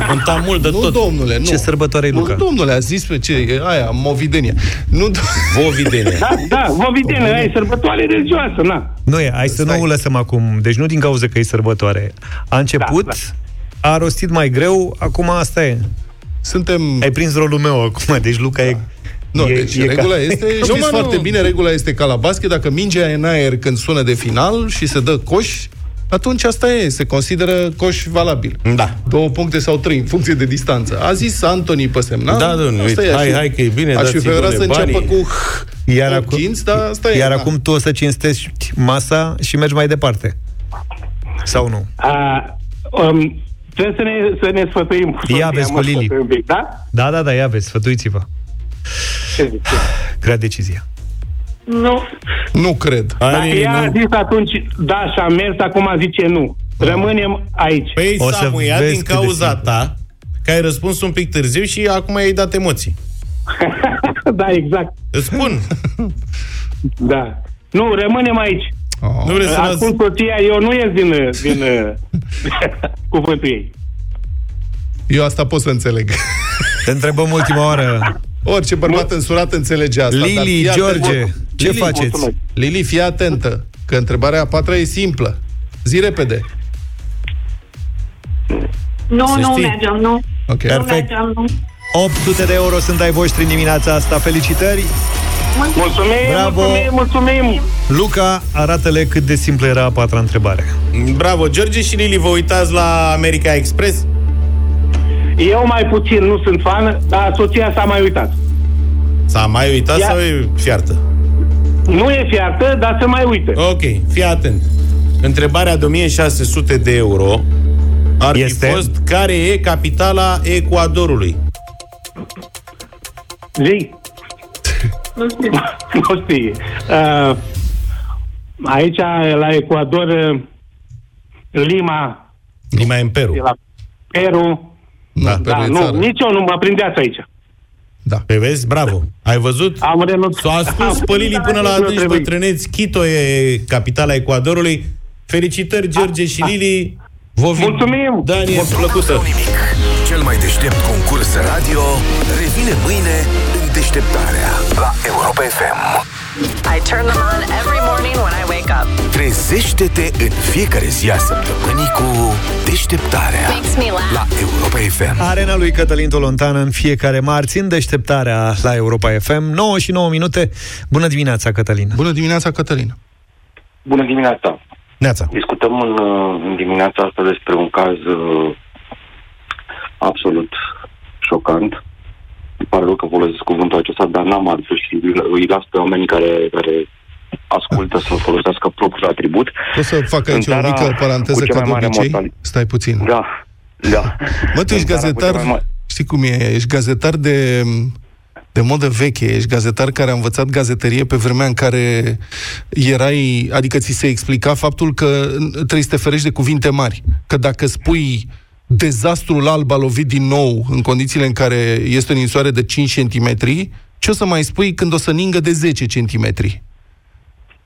A contat mult de Nu, tot. domnule, nu. Ce sărbătoare e, Nu, Luca? domnule, a zis pe ce, e aia, movidenia. Nu, do- *laughs* Vovidene. Da, da, vă videne, e sărbătoare religioasă, na. Nu e, hai să nu o lăsăm acum. Deci nu din cauza că e sărbătoare. A început, Da, a rostit mai greu, acum asta e. suntem... Ai prins rolul meu acum, deci Luca e... Nu, e, deci e regula ca... este, Nu, *laughs* știți mă, foarte nu. bine, regula este ca la basket, dacă mingea e în aer când sună de final și se dă coș, atunci asta e, se consideră coș valabil. Da. Două puncte sau trei, în funcție de distanță. A zis Antoni pe semnal. Da, domnule, asta uite, e, hai, aș fi- hai că e bine, Aș fi dați-i, preferat să domnule, înceapă banii. cu Iar, acum, Hopkins, dar asta e. iar da. acum tu o să cinstești masa și mergi mai departe. Sau nu? A, um, trebuie să ne, să ne sfătuim. cu soția, vezi mă cu Lili. sfătuim un pic, Da? Da, da, da, ia vezi, sfătuiți-vă. Ce zici? Grea decizia. Nu. Nu cred. Dacă Hai, ea a nu. zis atunci da și a mers, acum zice nu. Rămânem aici. Păi, O să Samu, ia vezi din cât de cauza simplu. ta, că ai răspuns un pic târziu și acum ai dat emoții. *laughs* da, exact. Îți spun. Da. Nu, rămânem aici. Oh. Nu vrei să las... Acum soția, eu nu ies din, din *laughs* cuvântul ei. Eu asta pot să înțeleg. Te întrebăm ultima oară. Orice bărbat însurat înțelege asta. dar Lili, fii atent. George, ce Lili, faceți? mulțumesc. Lili, fii atentă, că întrebarea a patra e simplă. Zi repede. Nu, Să nu știi. mergem, nu. Ok. Nu Perfect. mergem, nu. 800 de euro sunt ai voștri în dimineața asta. Felicitări! Mulțumim, Bravo. mulțumim, mulțumim. Luca, arată-le cât de simplă era a patra întrebare. Bravo, George și Lili, vă uitați la America Express? Eu mai puțin nu sunt fan, dar soția s-a mai uitat. S-a mai uitat Ia. sau e fiartă? Nu e fiartă, dar se mai uită. Ok, fii atent. Întrebarea de 1600 de euro ar Este? fi fost care e capitala Ecuadorului? Zi. Nu *laughs* știu. nu știe. Uh, aici, la Ecuador, uh, Lima, Lima în Peru. e la Peru. Da, Da, Peru e nu, țară. nici eu nu mă prindeați aici. Da. Pe vezi? Bravo. Ai văzut? Am renunțat. S-a ascuns pe Lili până la adânci bătrâneți. Quito e capitala Ecuadorului. Felicitări, George și Lili. Vă vi- Mulțumim! Dani, e plăcută. Cel mai deștept concurs radio revine mâine în deșteptarea la Europa FM. I turn them on every morning when I wake up. Trezește-te în fiecare zi a săptămânii cu deșteptarea Makes me laugh. la Europa FM. Arena lui Cătălin Tolontan în fiecare marți în deșteptarea la Europa FM 9 și 9 minute. Bună dimineața, Cătălin. Bună dimineața, Cătălin. Bună dimineața! Neața. Discutăm în, uh, în dimineața asta despre un caz uh, absolut șocant. Îmi pare rău că folosesc cuvântul acesta, dar n-am altul și îi las pe oamenii care, care ascultă să folosească propriul atribut. O să fac În aici o țara mică paranteză cu cea ca mai de mare obicei. mortali- Stai puțin. Da, da. *laughs* Mă, tu ești În țara cu gazetar, cea mai mare- știi cum e, ești gazetar de, de modă veche, ești gazetar care a învățat gazetărie pe vremea în care erai, adică ți se explica faptul că trebuie să te ferești de cuvinte mari. Că dacă spui dezastrul alb a lovit din nou în condițiile în care este o ninsoare de 5 cm, ce o să mai spui când o să ningă de 10 cm?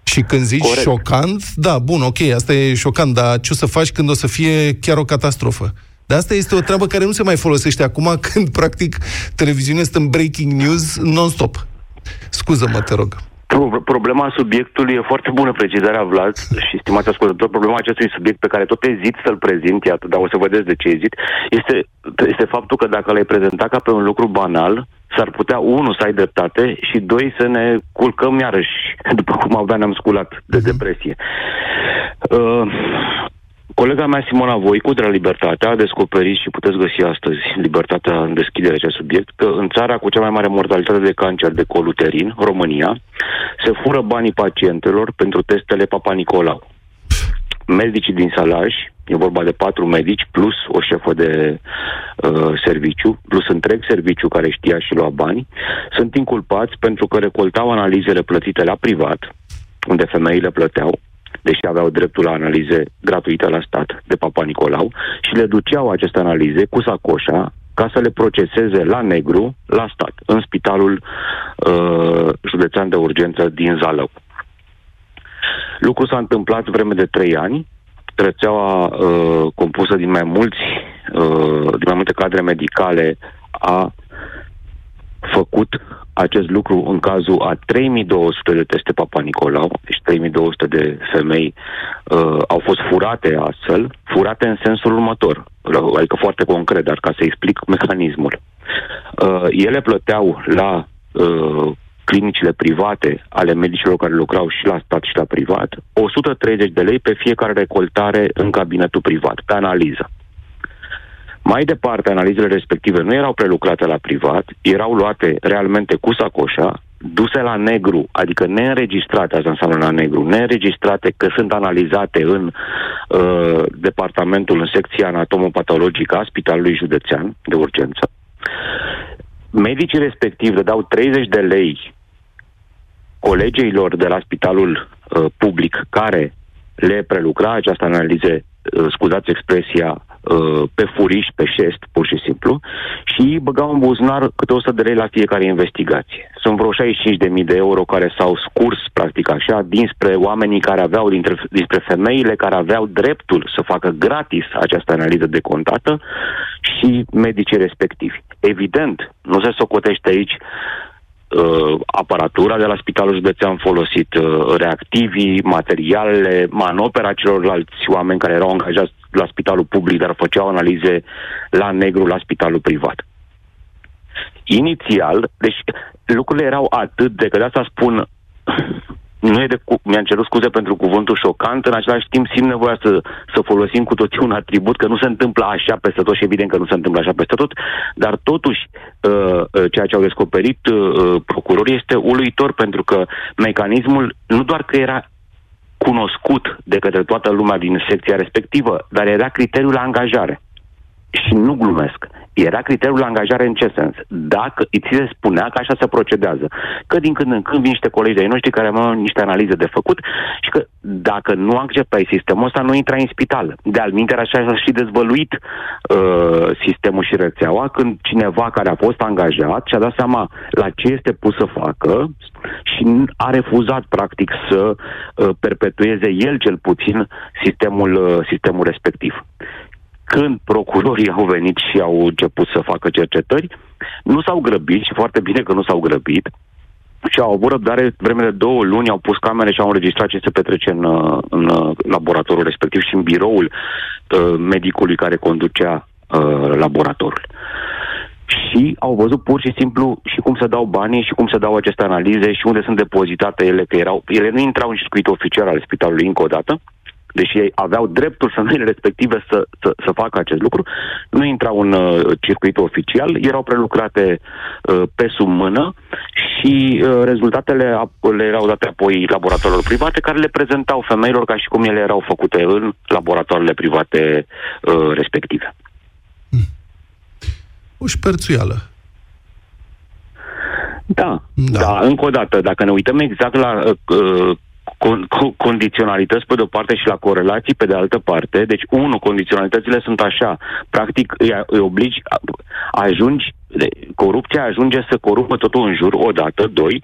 Și când zici Corect. șocant, da, bun, ok, asta e șocant, dar ce o să faci când o să fie chiar o catastrofă? Dar asta este o treabă care nu se mai folosește acum *laughs* când, practic, televiziunea este în breaking news non-stop. Scuză-mă, te rog. Pro- Problema subiectului e foarte bună precizarea, Vlad, și stimați ascultători, problema acestui subiect pe care tot ezit să-l prezint, iată, dar o să vedeți de ce ezit, este, este faptul că dacă l-ai prezentat ca pe un lucru banal, s-ar putea, unu, să ai dreptate și, doi, să ne culcăm iarăși, *laughs* după cum abia ne-am sculat de depresie. Uh, Colega mea, Simona Voicu, de la Libertatea, a descoperit și puteți găsi astăzi Libertatea în deschidere acest subiect, că în țara cu cea mai mare mortalitate de cancer de col uterin, România, se fură banii pacientelor pentru testele Papa Nicolau. Medicii din Salaj, e vorba de patru medici, plus o șefă de uh, serviciu, plus întreg serviciu care știa și lua bani, sunt inculpați pentru că recoltau analizele plătite la privat, unde femeile plăteau, deși aveau dreptul la analize gratuite la stat de Papa Nicolau, și le duceau aceste analize cu sacoșa ca să le proceseze la negru, la stat, în spitalul uh, județean de urgență din Zalău. Lucrul s-a întâmplat vreme de trei ani. Rețeaua uh, compusă din mai mulți, uh, din mai multe cadre medicale a făcut acest lucru în cazul a 3200 de teste Papa Nicolau, deci 3200 de femei uh, au fost furate astfel, furate în sensul următor, adică foarte concret, dar ca să explic mecanismul. Uh, ele plăteau la uh, clinicile private ale medicilor care lucrau și la stat și la privat 130 de lei pe fiecare recoltare în cabinetul privat, pe analiză. Mai departe, analizele respective nu erau prelucrate la privat, erau luate realmente cu sacoșa, duse la negru, adică neînregistrate, asta înseamnă la negru, neînregistrate că sunt analizate în uh, departamentul, în secția anatomopatologică a Spitalului Județean de urgență. Medicii respectivi dădeau 30 de lei colegeilor de la spitalul uh, public care le prelucra această analize, uh, scuzați expresia, uh, pe furiș, pe șest, pur și simplu, și îi băgau în buzunar câte 100 de lei la fiecare investigație. Sunt vreo 65.000 de euro care s-au scurs, practic așa, dinspre oamenii care aveau, dintre, dinspre femeile care aveau dreptul să facă gratis această analiză decontată și medicii respectivi. Evident, nu se socotește aici uh, aparatura de la Spitalul Județean folosit, uh, reactivii, materialele, manopera celorlalți oameni care erau angajați la spitalul public, dar făceau analize la negru la spitalul privat. Inițial, deci lucrurile erau atât de că de asta spun nu e de cu... mi-am cerut scuze pentru cuvântul șocant, în același timp simt nevoia să, să folosim cu toții un atribut, că nu se întâmplă așa peste tot și evident că nu se întâmplă așa peste tot, dar totuși uh, uh, ceea ce au descoperit uh, procurorii este uluitor pentru că mecanismul nu doar că era cunoscut de către toată lumea din secția respectivă, dar era criteriul la angajare. Și nu glumesc, era criteriul de angajare în ce sens? Dacă ți se spunea că așa se procedează, că din când în când vin niște colegi de-ai noștri care au niște analize de făcut și că dacă nu acceptai sistemul ăsta, nu intrai în spital. De al minter, așa a și dezvăluit uh, sistemul și rețeaua când cineva care a fost angajat și-a dat seama la ce este pus să facă și a refuzat practic să uh, perpetueze el cel puțin sistemul, uh, sistemul respectiv când procurorii au venit și au început să facă cercetări, nu s-au grăbit și foarte bine că nu s-au grăbit și au avut răbdare vreme de două luni, au pus camere și au înregistrat ce se petrece în, în laboratorul respectiv și în biroul uh, medicului care conducea uh, laboratorul. Și au văzut pur și simplu și cum se dau banii și cum se dau aceste analize și unde sunt depozitate ele, că erau, ele nu intrau în circuit oficial al spitalului încă o dată, deși ei aveau dreptul femeile respective să, să, să facă acest lucru, nu intrau în uh, circuitul oficial, erau prelucrate uh, pe sub mână și uh, rezultatele le erau date apoi laboratorilor private care le prezentau femeilor ca și cum ele erau făcute în laboratoarele private uh, respective. O șperțuială. Da, da, da, încă o dată, dacă ne uităm exact la uh, con- co- condiționalități pe de-o parte și la corelații pe de altă parte. Deci, unu, condiționalitățile sunt așa. Practic, îi, îi obligi, ajungi, corupția ajunge să corupă totul în jur, odată, doi,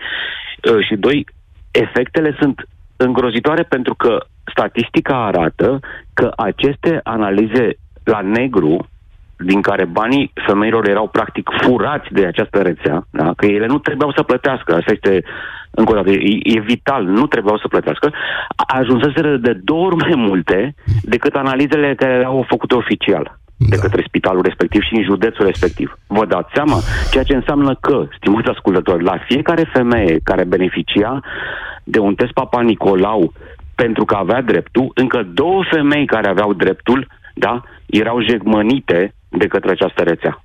ă, și doi, efectele sunt îngrozitoare pentru că statistica arată că aceste analize la negru, din care banii femeilor erau practic furați de această rețea, da? că ele nu trebuiau să plătească, asta este încă o dată, e, e vital, nu trebuiau să plătească, ajunseseră de două ori mai multe decât analizele care erau făcute oficial de da. către spitalul respectiv și în județul respectiv. Vă dați seama? Ceea ce înseamnă că, stimați ascultători, la fiecare femeie care beneficia de un test Papa Nicolau pentru că avea dreptul, încă două femei care aveau dreptul, da, erau jegmănite de către această rețea.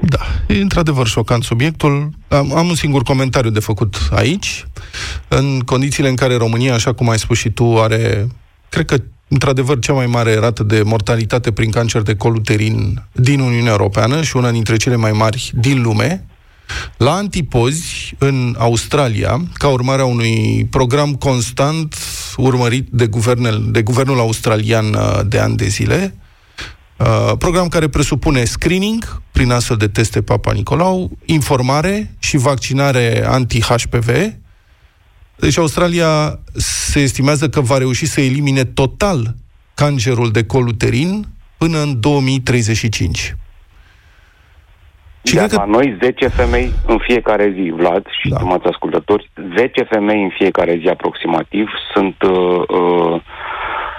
Da, e într-adevăr șocant subiectul. Am, am un singur comentariu de făcut aici. În condițiile în care România, așa cum ai spus și tu, are, cred că, într-adevăr, cea mai mare rată de mortalitate prin cancer de col uterin din Uniunea Europeană și una dintre cele mai mari din lume, la antipozi, în Australia, ca urmare a unui program constant urmărit de, guvernel, de guvernul australian uh, de ani de zile, Uh, program care presupune screening prin astfel de teste Papa Nicolau, informare și vaccinare anti-HPV. Deci Australia se estimează că va reuși să elimine total cancerul de col uterin până în 2035. Și Iar la că... noi 10 femei în fiecare zi, Vlad și da. stimați ascultători, 10 femei în fiecare zi aproximativ sunt uh, uh,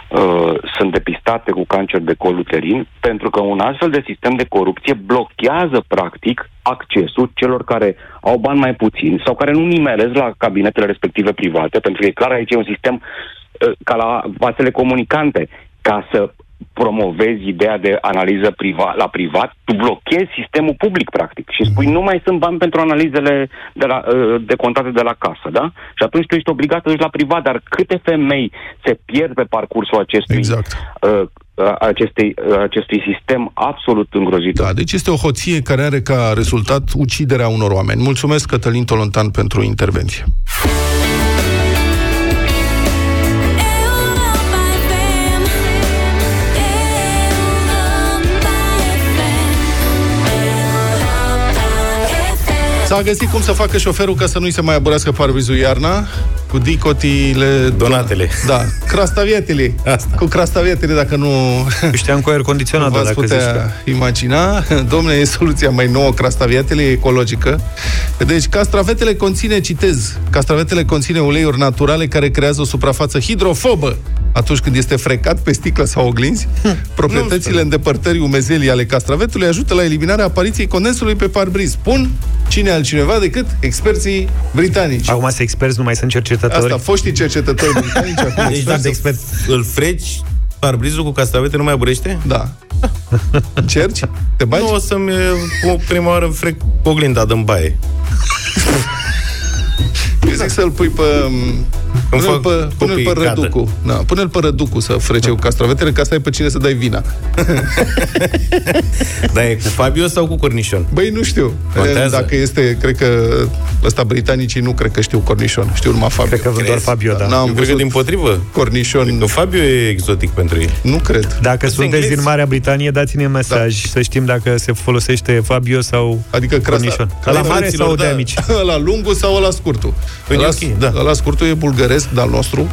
uh, sunt depistate cu cancer de col uterin, pentru că un astfel de sistem de corupție blochează, practic, accesul celor care au bani mai puțini sau care nu nimeresc la cabinetele respective private, pentru că e clar aici e un sistem uh, ca la vasele comunicante, ca să promovezi ideea de analiză priva, la privat, tu blochezi sistemul public, practic, și spui mhm. nu mai sunt bani pentru analizele de, la, uh, de contate de la casă, da? Și atunci tu ești obligat să duci la privat, dar câte femei se pierd pe parcursul acestui exact. uh, acestei, acestui sistem absolut îngrozitor. Da, deci este o hoție care are ca rezultat uciderea unor oameni. Mulțumesc, Cătălin Tolontan, pentru intervenție. S-a găsit cum să facă șoferul ca să nu-i se mai aburească parbrizul iarna cu dicotile... Donatele. Da, crastavietele. Asta. Cu crastavietele, dacă nu... Știam cu aer condiționat, dacă putea zici, imagina. Domne, e soluția mai nouă, crastavietele, e ecologică. Deci, castravetele conține, citez, castravetele conține uleiuri naturale care creează o suprafață hidrofobă atunci când este frecat pe sticlă sau oglinzi. Hm. Proprietățile îndepărtării umezelii ale castravetului ajută la eliminarea apariției condensului pe parbriz. Spun cine altcineva decât experții britanici. Acum sunt experți, nu mai sunt cercetători. Asta, foștii cercetători britanici. Acum deci, de expert. Îl freci parbrizul cu castravete nu mai aburește? Da. Încerci? Te bagi? Nu, o să-mi o prima oară frec oglinda din baie. Eu zic să-l pui pe Îmi Pune-l fac pe, pune-l copii pe în cadă. răducu. Da, pune-l pe răducu să frece cu castravetele, ca să ai pe cine să dai vina. *laughs* Dar e cu Fabio sau cu Cornișon? Băi, nu știu. Contează? Dacă este, cred că ăsta britanicii nu cred că știu cornișon, știu numai Fabio. Cred că văd doar Fabio, da. N-am Eu cred că văzut din potrivă. cornișon. Că Fabio e exotic pentru ei. Nu cred. Dacă Sunt sunteți englezi. din Marea Britanie, dați-ne un mesaj să știm dacă se folosește Fabio sau Adică crasta, Cornișon. La mare sau de mici? *laughs* La lungul sau la scurtul? Păi e la, ok, da. la scurtul e bulgăresc, dar al nostru.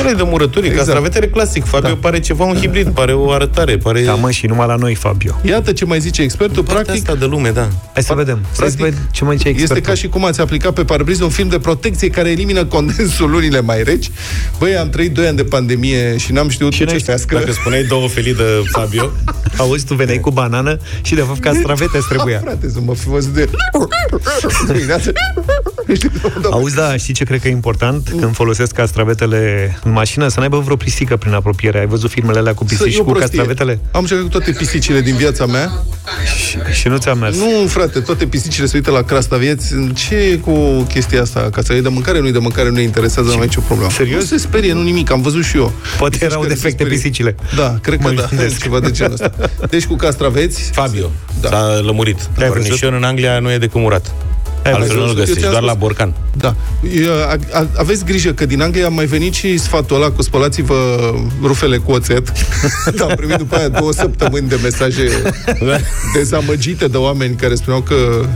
Ăla e de murături, Exact. exact. castravetele clasic. Fabio Da. pare ceva un hibrid, pare o arătare, pare... Da, mă, și numai la noi, Fabio. Iată ce mai zice expertul, Partea practic asta de lume, da. Hai să vedem. Să Practic, vedem ce mai zice expertul. Este ca și cum ați aplicat pe parbriz un film de protecție care elimină condensul lunile mai reci. Băi, am trăit 2 ani de pandemie și n-am știut Și ce noi- fească. Dacă spuneai două felii de Fabio, *laughs* Auzi, tu veneai cu banană și de fapt castravete îți trebuia. *laughs* Frate, să mă fi văzut de... *laughs* Dimineața. Auzi, da, știi ce cred că e important când folosesc castravetele în mașină? Să n-aibă vreo pisică prin apropiere. Ai văzut filmele alea cu Să- pisici e o cu prostie. castravetele? Am încercat cu toate pisicile din viața mea. Și, și nu ți-a mers. Nu, frate, toate pisicile se uită la crastavieți. Ce e cu chestia asta? Ca să e de mâncare, nu-i de mâncare, nu-i interesează, nu ai nicio problemă. Serios? Nu se sperie, nu nimic, am văzut și eu. Poate Pisici erau care se defecte sperie. pisicile. Da, cred că Mă da, *laughs* gândesc. ceva de genul ăsta. Deci cu castraveți, Fabio, Da. s-a lămurit. Ai Cornișon în Anglia nu e decât murat. Ai Altfel văzut? nu-l Eu găsești, ți-am doar spus. la borcan. Da. E, A, a, aveți grijă că din Anglia a mai venit și sfatul ăla cu spălați-vă rufele cu oțet. Dar *laughs* am primit după aia două săptămâni de mesaje *laughs* dezamăgite de oameni care spuneau că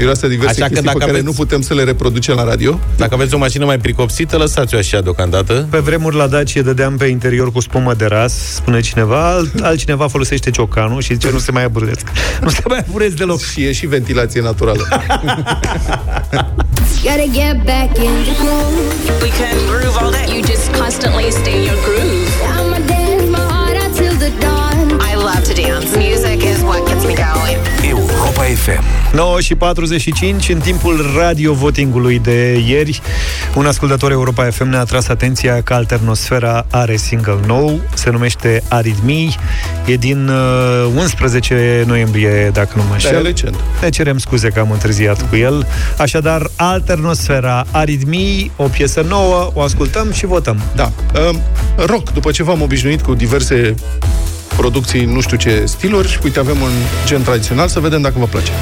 miroase diverse Așa că chestii dacă pe care aveți- nu putem să le reproducem la radio. Dacă aveți o mașină mai pricopsită, lăsați-o așa deocamdată. Pe vremuri la Dacie dădeam pe interior cu spumă de ras, spune cineva, alt, altcineva folosește ciocanul și zice nu se mai aburesc. *laughs* Nu se mai aburesc deloc. Și e și ventilație naturală. *laughs* Gotta get back in the groove. We can groove all day. You just constantly stay in your groove. I'ma dance my heart out till the dawn. I love to dance. Music is what gets me going. Europa FM. 9 și 45, în timpul radio votingului de ieri, un ascultător Europa FM ne-a tras atenția că Alternosfera are single nou, se numește Aritmii, e din uh, 11 noiembrie, dacă nu mă Dar e înșel. recent. Ne cerem scuze că am întârziat cu el. Așadar, Alternosfera, Aritmii, o piesă nouă, o ascultăm și votăm. Da. Um, rock, după ce v-am obișnuit cu diverse producții, nu știu ce stiluri, uite, avem un gen tradițional, să vedem dacă vă place.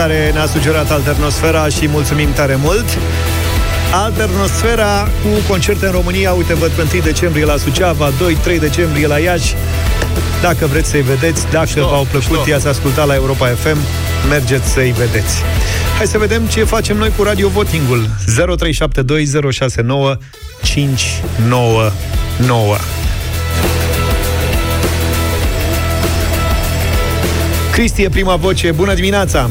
Care ne-a sugerat Alternosfera și mulțumim tare mult. Alternosfera cu concerte în România, uite, văd pe 1 decembrie la Suceava, 2-3 decembrie la Iași. Dacă vreți să-i vedeți, dacă Șto, v-au plăcut, șto. i-ați ascultat la Europa FM, mergeți să-i vedeți. Hai să vedem ce facem noi cu Radio Votingul. 0372069599. Cristi e prima voce. Bună dimineața!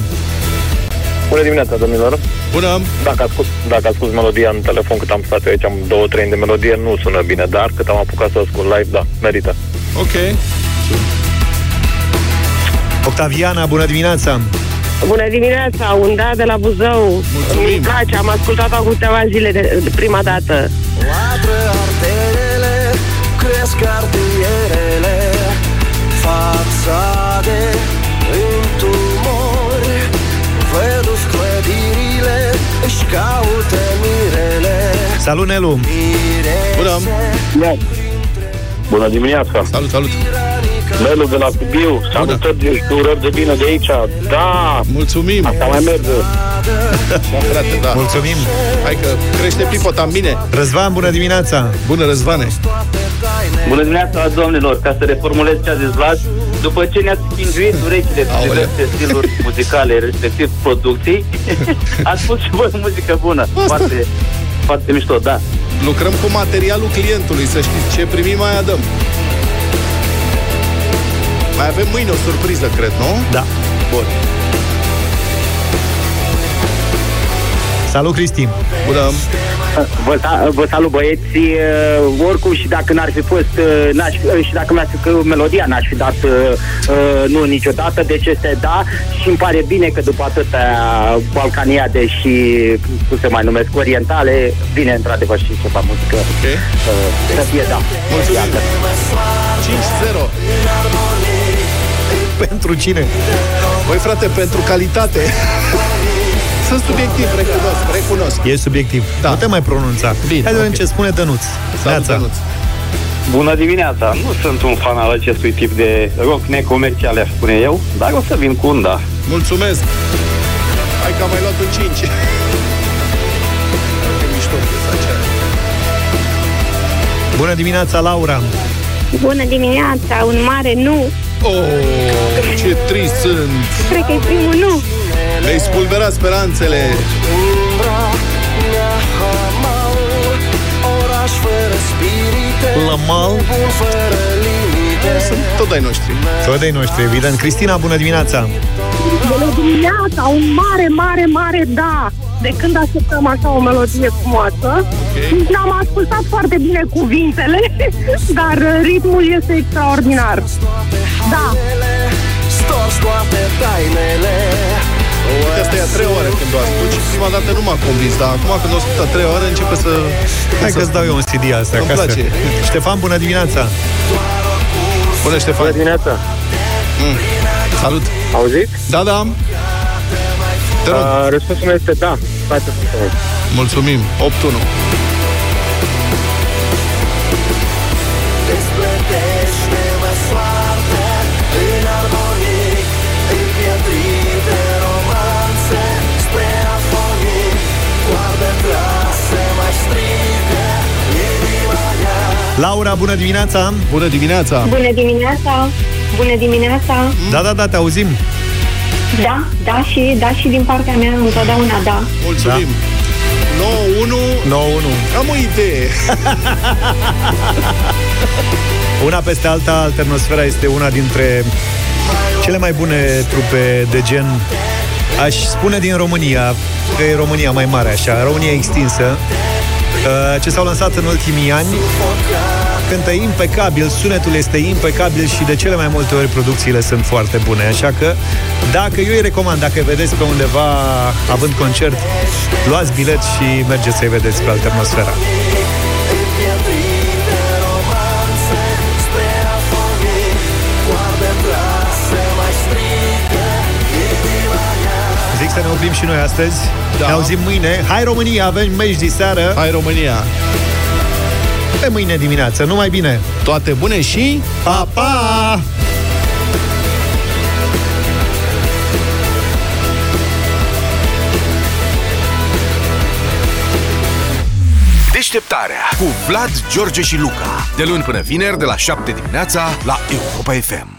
Bună dimineața, domnilor! Bună! Dacă ați, spus, dacă ați spus melodia în telefon cât am stat eu aici, am două, trei de melodie, nu sună bine, dar cât am apucat să ascult live, da, merită. Ok. Octaviana, bună dimineața! Bună dimineața, un da de la Buzău. Mulțumim. Îmi place, am ascultat acum câteva zile de, de prima dată. Latră arterele, cresc cartierele Fațade în își caută mirele Salut, Nelu! Bună! Bună dimineața! Salut, salut! Nelu de la Sibiu, salutări și urări de bine de aici. Da! Mulțumim! Asta mai merge. Da, frate, da. Mulțumim! Hai că crește pipota în bine. Răzvan, bună dimineața! Bună, Răzvane! Bună dimineața, domnilor! Ca să reformulez ce a zis Vlad, după ce ne-ați spinguit urechile cu Aoleu. diverse stiluri muzicale, respectiv producții, *laughs* ați spus și voi muzică bună. Foarte, foarte mișto, da. Lucrăm cu materialul clientului, să știți. Ce primim, mai dăm. Mai avem mâine o surpriză, cred, nu? Da. Bun. Salut, Cristi! Bună! Vă, sa- vă salut băieți, uh, oricum și dacă n-ar fi fost, uh, n-aș, uh, și dacă mi-ar fi că melodia n-aș fi dat uh, uh, nu niciodată, deci este da și îmi pare bine că după atâtea balcaniade și cum se mai numesc, orientale, vine într-adevăr și ceva muzică okay. uh, să fie da. Mulțumim! 5-0 Pentru cine? Băi, frate, pentru calitate. Sunt subiectiv, recunosc, recunosc. E subiectiv. Da. Nu te mai pronunța. Bine, Hai să vedem ok. ce spune Dănuț. Salut, Neața. Dănuț. Bună dimineața! Nu sunt un fan al acestui tip de rock necomercial, aș spune eu, dar o să vin cu un da. Mulțumesc! Hai că am mai luat un 5. *laughs* Ce mișto piesa aceea. Bună dimineața, Laura! Bună dimineața, un mare nu. Oh, ce trist sunt! Cred că e primul nu. Le-ai spulberat speranțele. Umbra mea hamal Oraș fără spirite La mal. Bun fără limite Sunt tot ai noștri. Tot de noștri, evident. Cristina, bună dimineața! Bună dimineața, un mare, mare, mare da! De când așteptăm așa o melodie frumoasă, okay. n-am ascultat foarte bine cuvintele, *laughs* dar uh, ritmul este extraordinar. Da, Stors toate tainele Uite, asta e a treia oară când o ascult și prima dată nu m-a convins, dar acum când o ascult a treia oară începe să... Hai că-ți dau eu un CD asta Îmi acasă. place. Ștefan, bună dimineața! Bună, Ștefan! Bună dimineața! Mm. Salut! Auziți? Da, da. Te rog. Uh, răspunsul meu este da. Hai să spun. Mulțumim. 8-1. Laura, bună dimineața! Bună dimineața! Bună dimineața! Bună dimineața! Da, da, da, te auzim. Da, da și, da și din partea mea întotdeauna da. Mulțumim! 9-1 9-1 Am o idee *laughs* Una peste alta, Alternosfera este una dintre cele mai bune trupe de gen Aș spune din România Că e România mai mare așa România extinsă uh, Ce s-au lansat în ultimii ani? Cântă impecabil, sunetul este impecabil Și de cele mai multe ori producțiile sunt foarte bune. Așa că dacă eu îi recomand Dacă vedeți pe undeva având concert Luați bilet și mergeți să-i vedeți pe Alternosfera Împietrite romanțe Spre afonii Coarde trase mai strică Inima mea Zic să ne oprim și noi astăzi da. Ne auzim mâine. Hai România, avem meci de seară. Hai România. Pe mâine dimineață. Numai bine. Toate bune și pa, pa! Deșteptarea cu Vlad, George și Luca. De luni până vineri, de la 7 dimineața, la Europa FM.